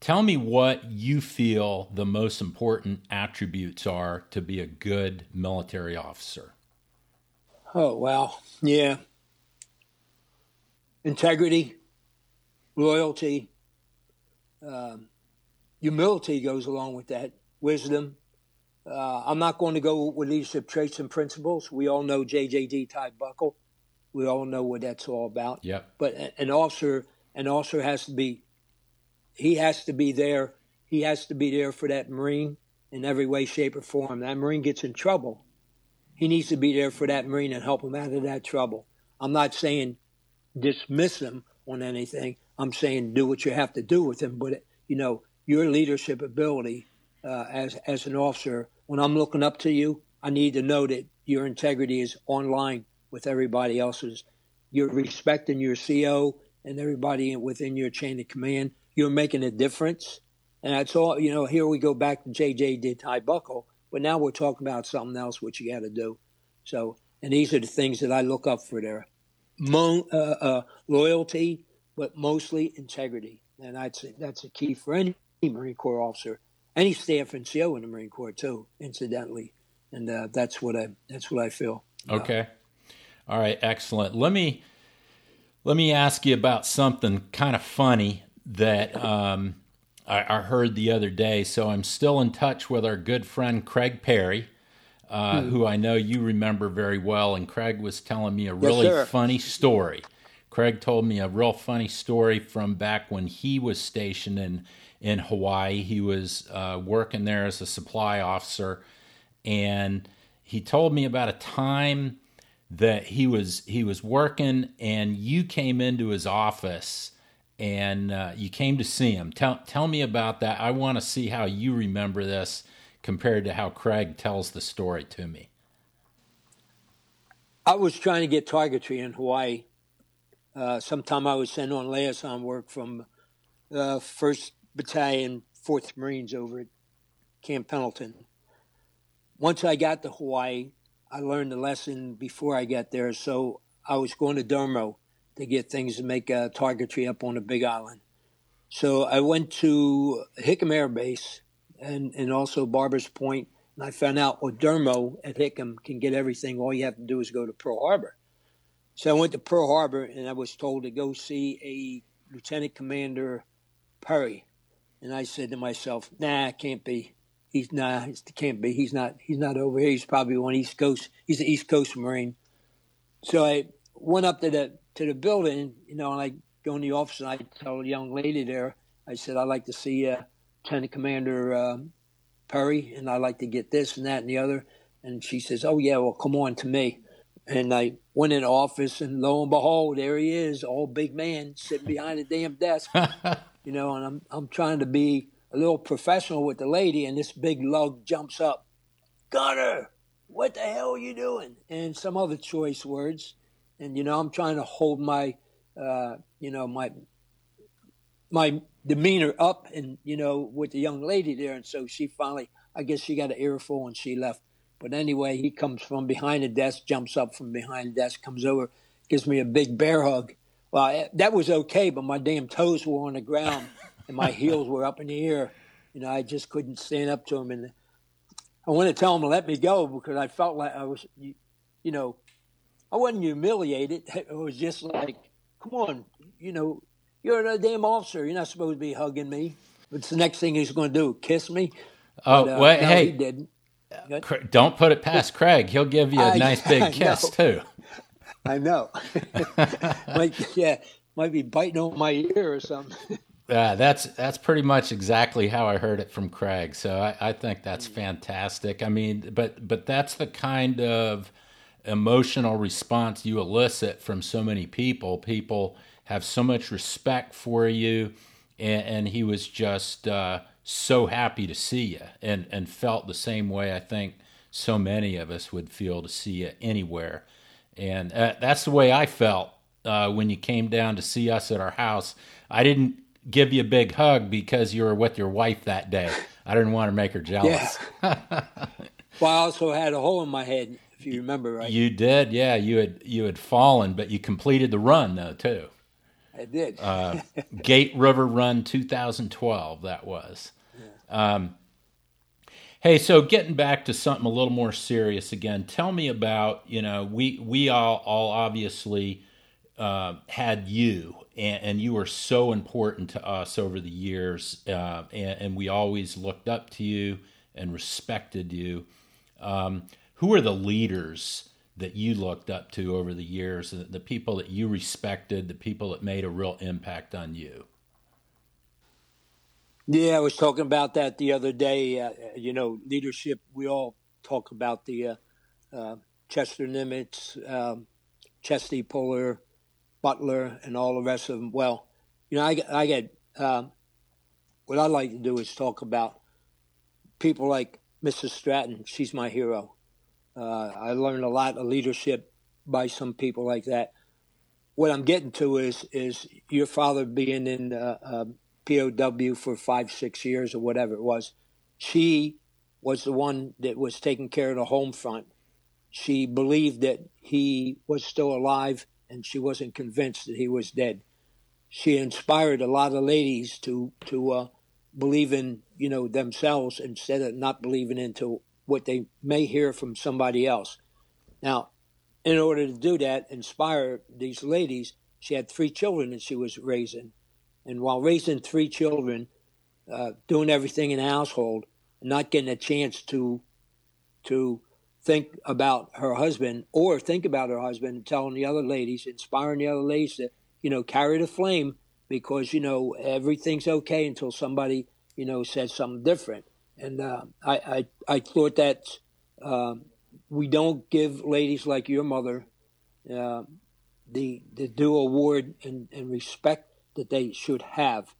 tell me what you feel the most important attributes are to be a good military officer. Oh, well, yeah. Integrity, loyalty, um, humility goes along with that, wisdom. Uh, I'm not going to go with leadership traits and principles. We all know JJ DID TIE BUCKLE. We all know what that's all about. Yeah. But an officer, an officer has to be, he has to be there. He has to be there for that Marine in every way, shape, or form. That Marine gets in trouble. He needs to be there for that Marine and help him out of that trouble. I'm not saying dismiss him on anything. I'm saying do what you have to do with him. But you know your leadership ability uh, as as an officer. When I'm looking up to you, I need to know that your integrity is online with everybody else's. You're respecting your CO and everybody within your chain of command. You're making a difference, and that's all. You know, here we go back to JJ DID TIE BUCKLE, but now we're talking about something else which you got to do. So, and these are the things that I look up for there: Mo- uh, uh, loyalty, but mostly integrity. And that's that's a key for any Marine Corps officer, any staff and CO in the Marine Corps too, incidentally. And uh, that's what I that's what I feel. Okay, all right, excellent. Let me let me ask you about something kind of funny that um, I, I, heard the other day. So I'm still in touch with our good friend Craig Perry. Uh, hmm. Who I know you remember very well, and Craig was telling me a really yes, funny story Craig told me a real funny story from back when he was stationed in in Hawaii. He was uh, working there as a supply officer, and he told me about a time that he was he was working, and you came into his office and uh, you came to see him. Tell tell me about that. I want to see how you remember this compared to how Craig tells the story to me. I was trying to get targetry in Hawaii uh, sometime I was sent on liaison work from uh, 1st Battalion, 4th Marines over at Camp Pendleton. Once I got to Hawaii, I learned the lesson before I got there, so I was going to DRMO to get things to make a targetry up on the Big Island. So I went to Hickam Air Base and, and also Barbers Point, and I found out well, DRMO at Hickam can get everything. All you have to do is go to Pearl Harbor. So I went to Pearl Harbor and I was told to go see a Lieutenant Commander Perry. And I said to myself, nah, can't be. He's nah, it can't be. He's not he's not over here. He's probably one East Coast he's an East Coast Marine. So I went up to the to the building, you know, and I go in the office and I tell a young lady there, I said, I'd like to see uh, Lieutenant Commander um, Perry and I'd like to get this and that and the other. And she says, Oh yeah, well come on to me. And I went in office, and lo and behold, there he is, all big man, sitting behind a damn desk. you know, and I'm I'm trying to be a little professional with the lady, and this big lug jumps up. Gunner, what the hell are you doing? And some other choice words. And you know, I'm trying to hold my, uh, you know, my my demeanor up, and you know, with the young lady there. And so she finally, I guess she got an earful, and she left. But anyway, he comes from behind the desk, jumps up from behind the desk, comes over, gives me a big bear hug. Well, that was okay, but my damn toes were on the ground and my heels were up in the air. You know, I just couldn't stand up to him. And I wanted to tell him to let me go because I felt like I was, you, you know, I wasn't humiliated. It was just like, come on, you know, you're a damn officer. You're not supposed to be hugging me. What's the next thing he's going to do? Kiss me? Oh, but, uh, well, no, hey, he didn't. Don't put it past Craig. He'll give you a I, nice big I kiss too. I know. might, yeah, might be biting on my ear or something. Yeah, that's that's pretty much exactly how I heard it from Craig. So I, I think that's fantastic. I mean, but but that's the kind of emotional response you elicit from so many people. People have so much respect for you, and, and he was just uh, so happy to see you, and and felt the same way. I think so many of us would feel to see you anywhere, and uh, that's the way I felt uh, when you came down to see us at our house. I didn't give you a big hug because you were with your wife that day. I didn't want to make her jealous. Yeah. well, I also had a hole in my head, if you remember right. You did, yeah. You had you had fallen, but you completed the run though too. I did. uh, Gate River Run 2012. That was. Yeah. Um, hey, so getting back to something a little more serious again. Tell me about you know we we all all obviously uh, had you and, and, you were so important to us over the years, uh, and, and, we always looked up to you and respected you. Um, who are the leaders that you looked up to over the years, the, people that you respected, the people that made a real impact on you? Yeah, I was talking about that the other day. Uh, you know, leadership, we all talk about the uh, uh Chester Nimitz, um, Chesty Puller, Butler, and all the rest of them. Well, you know, I, I get um, what I like to do is talk about people like Mrs. Stratton. She's my hero. Uh, I learned a lot of leadership by some people like that. What I'm getting to is is your father being in uh, uh, POW for five, six years or whatever it was. She was the one that was taking care of the home front. She believed that he was still alive and she wasn't convinced that he was dead. She inspired a lot of ladies to to uh, believe in you know themselves instead of not believing into what they may hear from somebody else. Now, in order to do that, inspire these ladies, she had three children that she was raising, and while raising three children, uh, doing everything in the household, not getting a chance to to think about her husband or think about her husband and telling the other ladies, inspiring the other ladies to, you know, carry the flame because, you know, everything's okay until somebody, you know, says something different. And uh, I, I, I thought that uh, we don't give ladies like your mother uh, the, the due award and, and respect that they should have.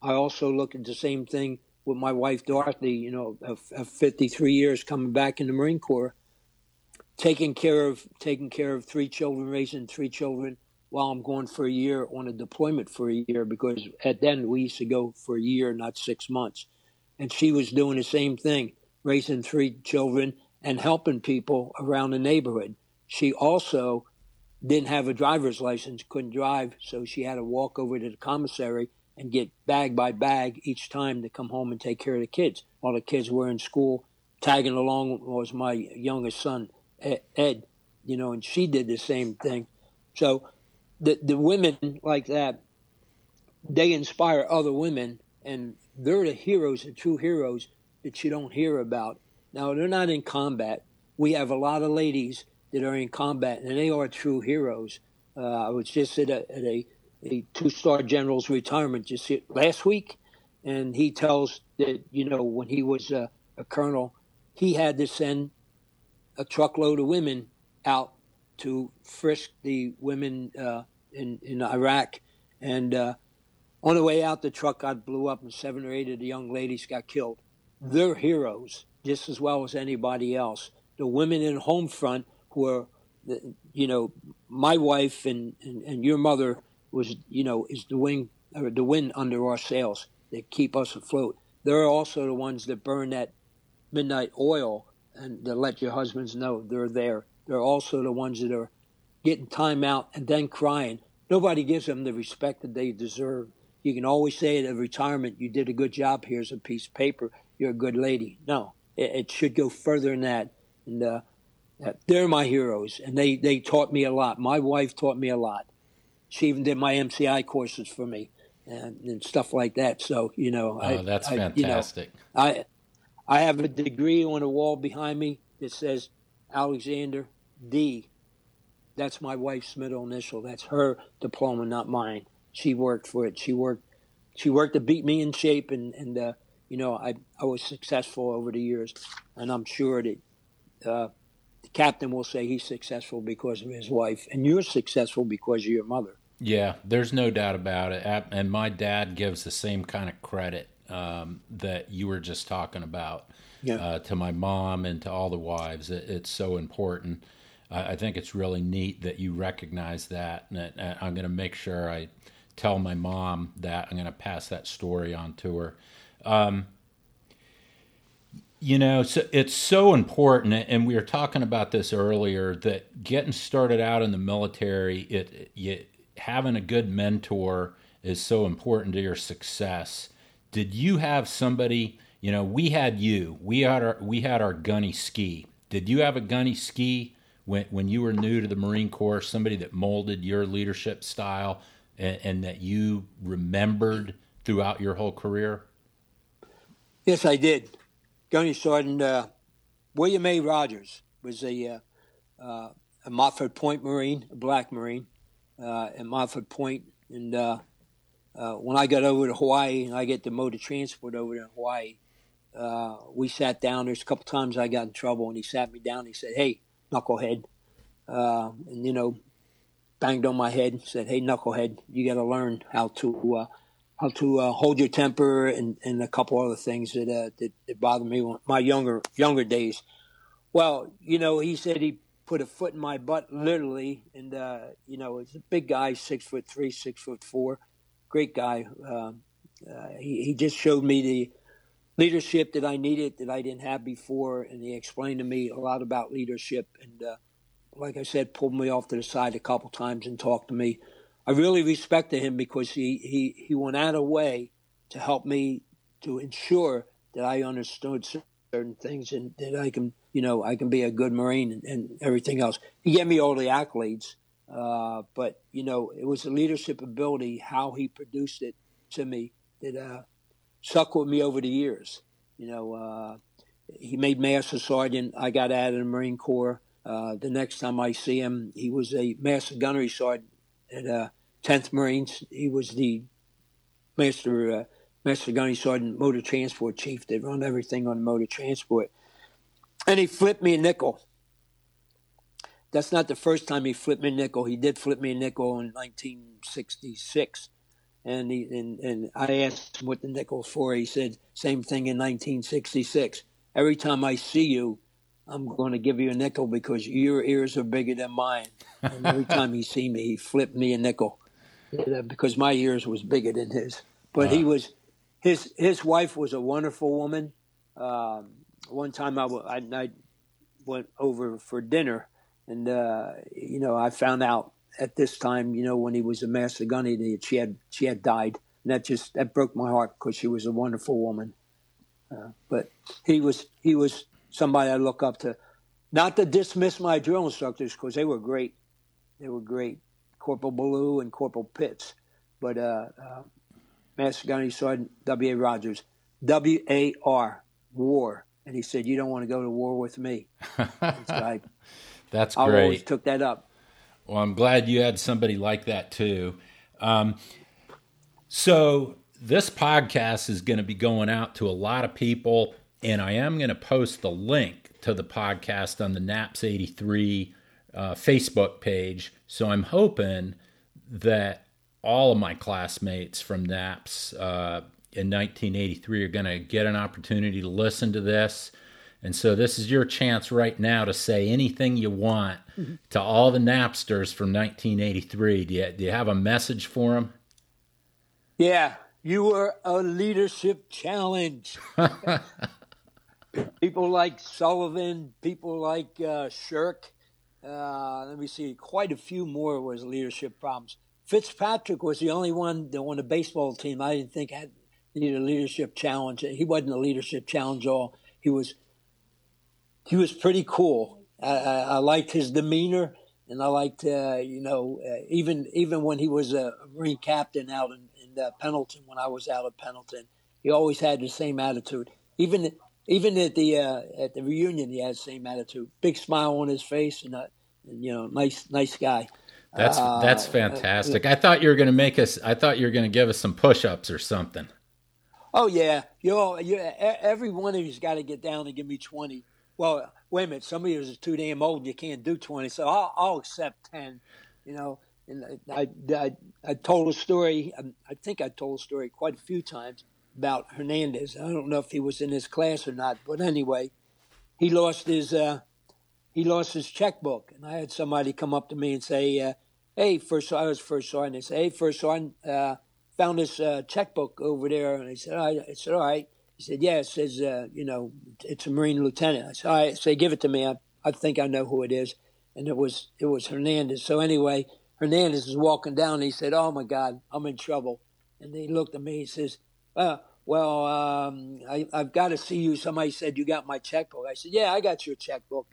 I also look at the same thing with my wife Dorothy, you know, of, of 53 years coming back in the Marine Corps taking care of taking care of three children, raising three children while I'm going for a year on a deployment for a year because at then we used to go for a year, not six months. And she was doing the same thing, raising three children and helping people around the neighborhood. She also didn't have a driver's license, couldn't drive, so she had to walk over to the commissary and get bag by bag each time to come home and take care of the kids. While the kids were in school, tagging along was my youngest son Ed, you know, and she did the same thing. So the the women like that, they inspire other women, and they're the heroes, the true heroes that you don't hear about. Now they're not in combat. We have a lot of ladies that are in combat, and they are true heroes. Uh, I was just at a, at a, a two star general's retirement just last week, and he tells that you know when he was a, a colonel, he had to send a truckload of women out to frisk the women uh, in in Iraq, and uh, on the way out, the truck got blew up, and seven or eight of the young ladies got killed. They're heroes just as well as anybody else. The women in home front who are, you know, my wife and, and, and your mother was, you know, is the wing or the wind under our sails that keep us afloat. They're also the ones that burn that midnight oil and to let your husbands know they're there. They're also the ones that are getting time out and then crying. Nobody gives them the respect that they deserve. You can always say at retirement, you did a good job. Here's a piece of paper. You're a good lady. No, it, it should go further than that. And uh, they're my heroes, and they, they taught me a lot. My wife taught me a lot. She even did my MCI courses for me. and, and stuff like that. So you know, oh, I, that's I, fantastic. You know, I I have a degree on the wall behind me that says Alexander D. That's my wife's middle initial. That's her diploma, not mine. She worked for it. She worked. She worked to beat me in shape, and and uh, you know I I was successful over the years, and I'm sure that uh, the captain will say he's successful because of his wife, and you're successful because of your mother. Yeah, there's no doubt about it. And my dad gives the same kind of credit um, that you were just talking about yeah. uh, to my mom and to all the wives. It, it's so important. I think it's really neat that you recognize that. And I'm going to make sure I tell my mom that. I'm going to pass that story on to her. Um, you know, so it's so important, and we were talking about this earlier. That getting started out in the military, it having a good mentor is so important to your success. Did you have somebody? You know, we had you. We had our we had our gunny ski. Did you have a gunny ski when when you were new to the Marine Corps? Somebody that molded your leadership style and, and that you remembered throughout your whole career. Yes, I did. Gunny Sergeant uh, William A. Rogers was a, uh, uh, a Point Marine, a black Marine uh, at Montford Point. And uh, uh, when I got over to Hawaii and I get the motor transport over to Hawaii, we sat down. There's a couple times I got in trouble, and he sat me down. And he said, "Hey, knucklehead," and you know, banged on my head. And said, "Hey, knucklehead, you got to learn how to how to uh, hold your temper and, and a couple other things that, uh, that, that bothered me my younger younger days. Well, you know, he said he put a foot in my butt, literally, and uh, you know, he's a big guy, six foot three, six foot four, great guy. Um, uh, he he just showed me the leadership that I needed that I didn't have before, and he explained to me a lot about leadership. And uh, like I said, pulled me off to the side a couple times and talked to me I really respected him because he, he, he went out of way to help me to ensure that I understood certain things and that I can, you know, I can be a good Marine and, and everything else. He gave me all the accolades, uh, but, you know, it was the leadership ability, how he produced it to me that uh, stuck with me over the years. You know, uh, he made Master Sergeant. I got out of the Marine Corps. Uh, the next time I see him, he was a Master Gunnery Sergeant at uh, 10th Marines. He was the master uh, master gunny sergeant motor transport chief that run everything on motor transport. And he flipped me a nickel. That's not the first time he flipped me a nickel. He did flip me a nickel in 1966. And, he, and, and I asked him what the nickel's for. He said, same thing in 1966. Every time I see you, I'm going to give you a nickel because your ears are bigger than mine. And every time he see me, he flipped me a nickel because my ears was bigger than his. But he was his his wife was a wonderful woman. Um, one time I, I, I, went over for dinner, and uh, you know I found out at this time, you know, when he was a master gunny, that she had she had died, and that just that broke my heart because she was a wonderful woman. Uh, but he was he was somebody I look up to. Not to dismiss my drill instructors because they were great. They were great. Corporal Ballou and Corporal Pitts, but uh, uh, Master Gunny Sergeant W. A. Rogers, W A R, war, and he said, "You don't want to go to war with me." I, That's I great. always took that up. Well, I'm glad you had somebody like that too. Um, so this podcast is going to be going out to a lot of people, and I am going to post the link to the podcast on the NAPS 83 uh, Facebook page. So I'm hoping that all of my classmates from NAPS uh, in 1983 are going to get an opportunity to listen to this. And so this is your chance right now to say anything you want mm-hmm. to all the Napsters from 1983. Do you, do you have a message for them? Yeah, you were a leadership challenge. people like Sullivan, people like uh, Shirk, uh, let me see, quite a few more was leadership problems. Fitzpatrick was the only one that on the baseball team I didn't think had needed a leadership challenge. He wasn't a leadership challenge all. He was he was pretty cool. I, I, I liked his demeanor, and I liked uh, you know uh, even even when he was a Marine captain out in, in uh, Pendleton when I was out at Pendleton. He always had the same attitude. Even even at the uh, at the reunion, he had the same attitude. Big smile on his face, and, uh, and you know, nice nice guy. That's uh, that's fantastic. I thought you were going to make us. I thought you were going to give us some push-ups or something. Oh yeah, you know, you, every one of you's got to get down and give me twenty. Well, wait a minute, some of you is too damn old. You can't do twenty, so I'll, I'll accept ten. You know, and I, I, I told a story. Um, I think I told a story quite a few times about Hernandez. I don't know if he was in his class or not, but anyway, he lost his uh, he lost his checkbook, and I had somebody come up to me and say, uh, "Hey, first I was first sergeant." They say, "Hey, first sergeant, uh, found this uh, checkbook over there," and I said, "All right." I said, "All right." He said, "Yeah, it says uh, you know it's a Marine lieutenant." I said, "All right." Say, "Give it to me. I, I think I know who it is." And it was it was Hernandez. So anyway, Hernandez was walking down. and He said, "Oh my God, I'm in trouble." And he looked at me. He says, uh, "Well, um, I, have got to see you." Somebody said you got my checkbook. I said, "Yeah, I got your checkbook."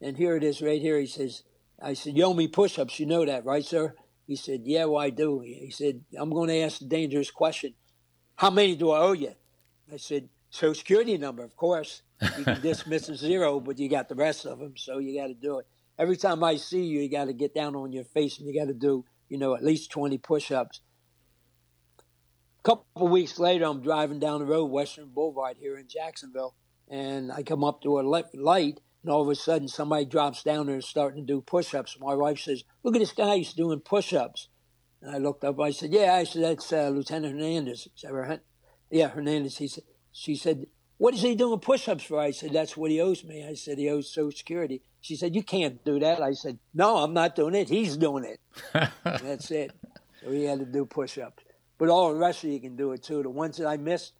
And here it is, right here. He says, "I said you owe me push-ups. You know that, right, sir?" He said, "Yeah, well, I do." He said, "I'm going to ask a dangerous question. How many do I owe you?" I said, "Social security number, of course. You can dismiss a zero, but you got the rest of them, so you got to do it." every time I see you, you got to get down on your face and you got to do, you know, at least 20 push ups. A couple of weeks later, I'm driving down the road, Western Boulevard here in Jacksonville, and I come up to a light, and all of a sudden somebody drops down there and starting to do push ups. My wife says, Look at this guy, he's doing push ups. And I looked up, I said, Yeah, I said, That's uh, Lieutenant Hernandez. Said, yeah, Hernandez. He said, She said, What is he doing push ups for? I said, That's what he owes me. I said, He owes Social Security. She said, You can't do that. I said, No, I'm not doing it. He's doing it. that's it. So he had to do push ups. But all the rest of you can do it too. The ones that I missed,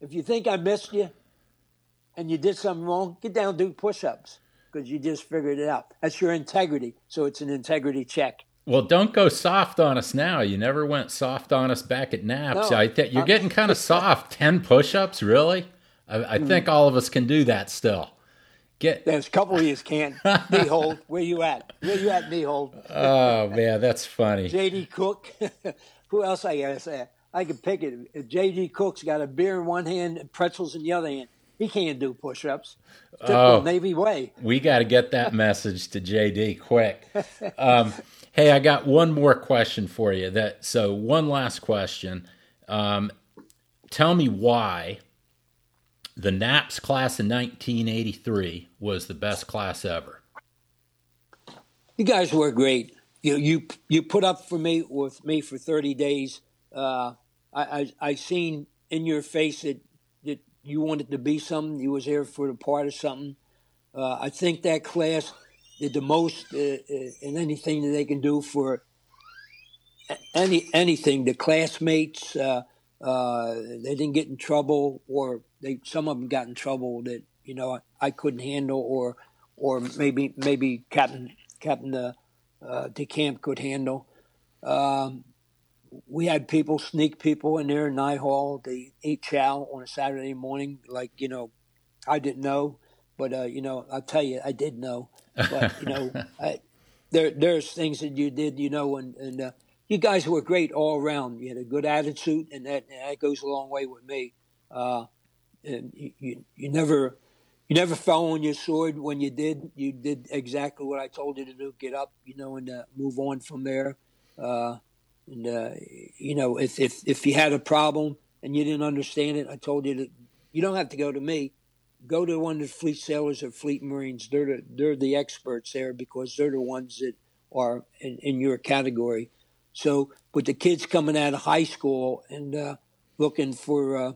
if you think I missed you and you did something wrong, get down and do push ups because you just figured it out. That's your integrity. So it's an integrity check. Well, don't go soft on us now. You never went soft on us back at NAPS. No, I you're getting kind of soft. 10 push ups, really? I, I mm. think all of us can do that still. Get there's a couple of you can't. Hold. where you at? Where you at, Hold. oh man, that's funny. J.D. Cook. Who else I gotta say? I can pick it. J.D. Cook's got a beer in one hand and pretzels in the other hand. He can't do push-ups. oh, Navy way. We got to get that message to JD quick. Um, hey, I got one more question for you. That so one last question. Um, tell me why the NAPS class in 1983 was the best class ever. You guys were great. You you you put up for me with me for 30 days. Uh, I, I I seen in your face that that you wanted to be something. You was here for the part of something. Uh, I think that class did the most uh, uh in anything that they can do for any anything. The classmates, uh, uh, they didn't get in trouble, or they some of them got in trouble that you know I, I couldn't handle, or or maybe maybe Captain Captain uh, uh, DeCamp could handle. Um, we had people sneak people in there in Night Hall. They eat chow on a Saturday morning, like you know, I didn't know, but uh, you know, I'll tell you, I did know. But you know, I, there there's things that you did, you know, and and uh, you guys were great all around. You had a good attitude, and that and that goes a long way with me. Uh, and you, you, you never you never fell on your sword when you did. You did exactly what I told you to do. Get up, you know, and uh, move on from there. Uh, and uh, you know, if, if if you had a problem and you didn't understand it, I told you that you don't have to go to me. Go to one of the fleet sailors or fleet marines. They're the, they're the experts there because they're the ones that are in, in your category. So, with the kids coming out of high school and uh, looking for uh,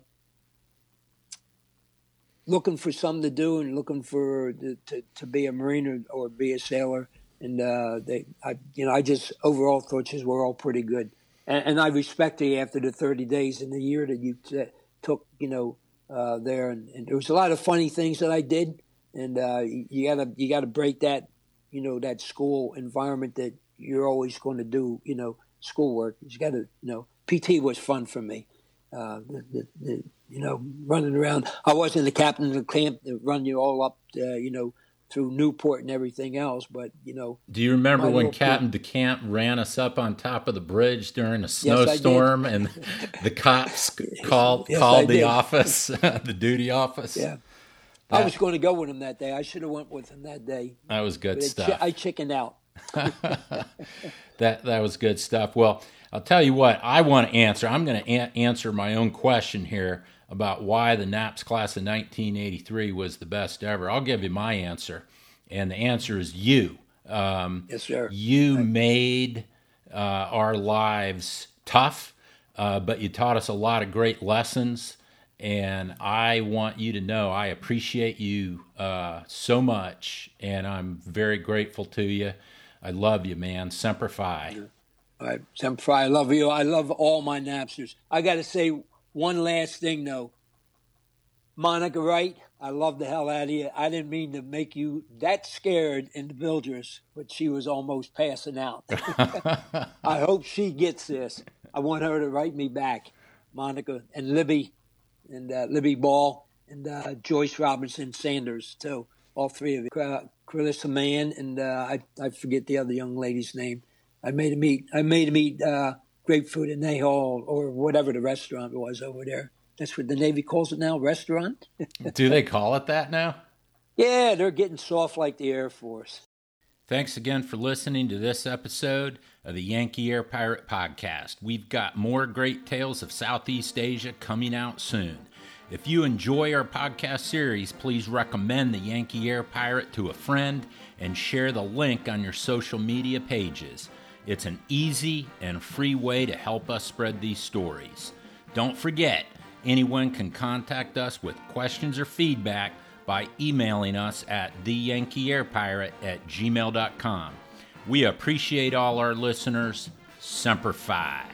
looking for something to do and looking for to, to be a marine or, or be a sailor. And uh, they, I, you know, I just overall thought you were all pretty good. And, and I respect you after the 30 days in the year that you t- took, you know, uh, there. And, and, there was a lot of funny things that I did. And uh, you, gotta you gotta break that, you know, that school environment that you're always going to do, you know, schoolwork. You got to, you know, PT was fun for me. Uh, the, the, the, you know, running around. I wasn't the captain of the camp to run you all up, uh, you know, through Newport and everything else. But you know, do you remember when Captain DeCamp ran us up on top of the bridge during a snowstorm, yes, and the cops called yes, called the office, the duty office? Yeah. That, I was going to go with him that day. I should have went with him that day. That was good stuff. I chickened out. that that was good stuff. Well, I'll tell you what. I want to answer. I'm going to a- answer my own question here about why the NAPS class of 1983 was the best ever. I'll give you my answer, and the answer is you. Um, yes, sir. You right. made uh, our lives tough, uh, but you taught us a lot of great lessons. And I want you to know I appreciate you uh, so much, and I'm very grateful to you. I love you, man. Semper Fi. All right, Semper Fi. I love you. I love all my Napsters. I got to say one last thing, though. Monica Wright, I love the hell out of you. I didn't mean to make you that scared in the Bildress, but she was almost passing out. I hope she gets this. I want her to write me back. Monica and Libby and uh, Libby Ball and uh, Joyce Robinson Sanders, too. All three of you. Uh, Carissa Mann and uh, I, I forget the other young lady's name. I made him meet. I made him meet uh, grapefruit in a Hall or whatever the restaurant was over there. That's what the Navy calls it now, restaurant. Do they call it that now? Yeah, they're getting soft like the Air Force. Thanks again for listening to this episode of the Yankee Air Pirate Podcast. We've got more great tales of Southeast Asia coming out soon. If you enjoy our podcast series, please recommend the Yankee Air Pirate to a friend and share the link on your social media pages. It's an easy and free way to help us spread these stories. Don't forget, anyone can contact us with questions or feedback by emailing us at theyankeeairpirate at gmail.com. We appreciate all our listeners. Semper Fi.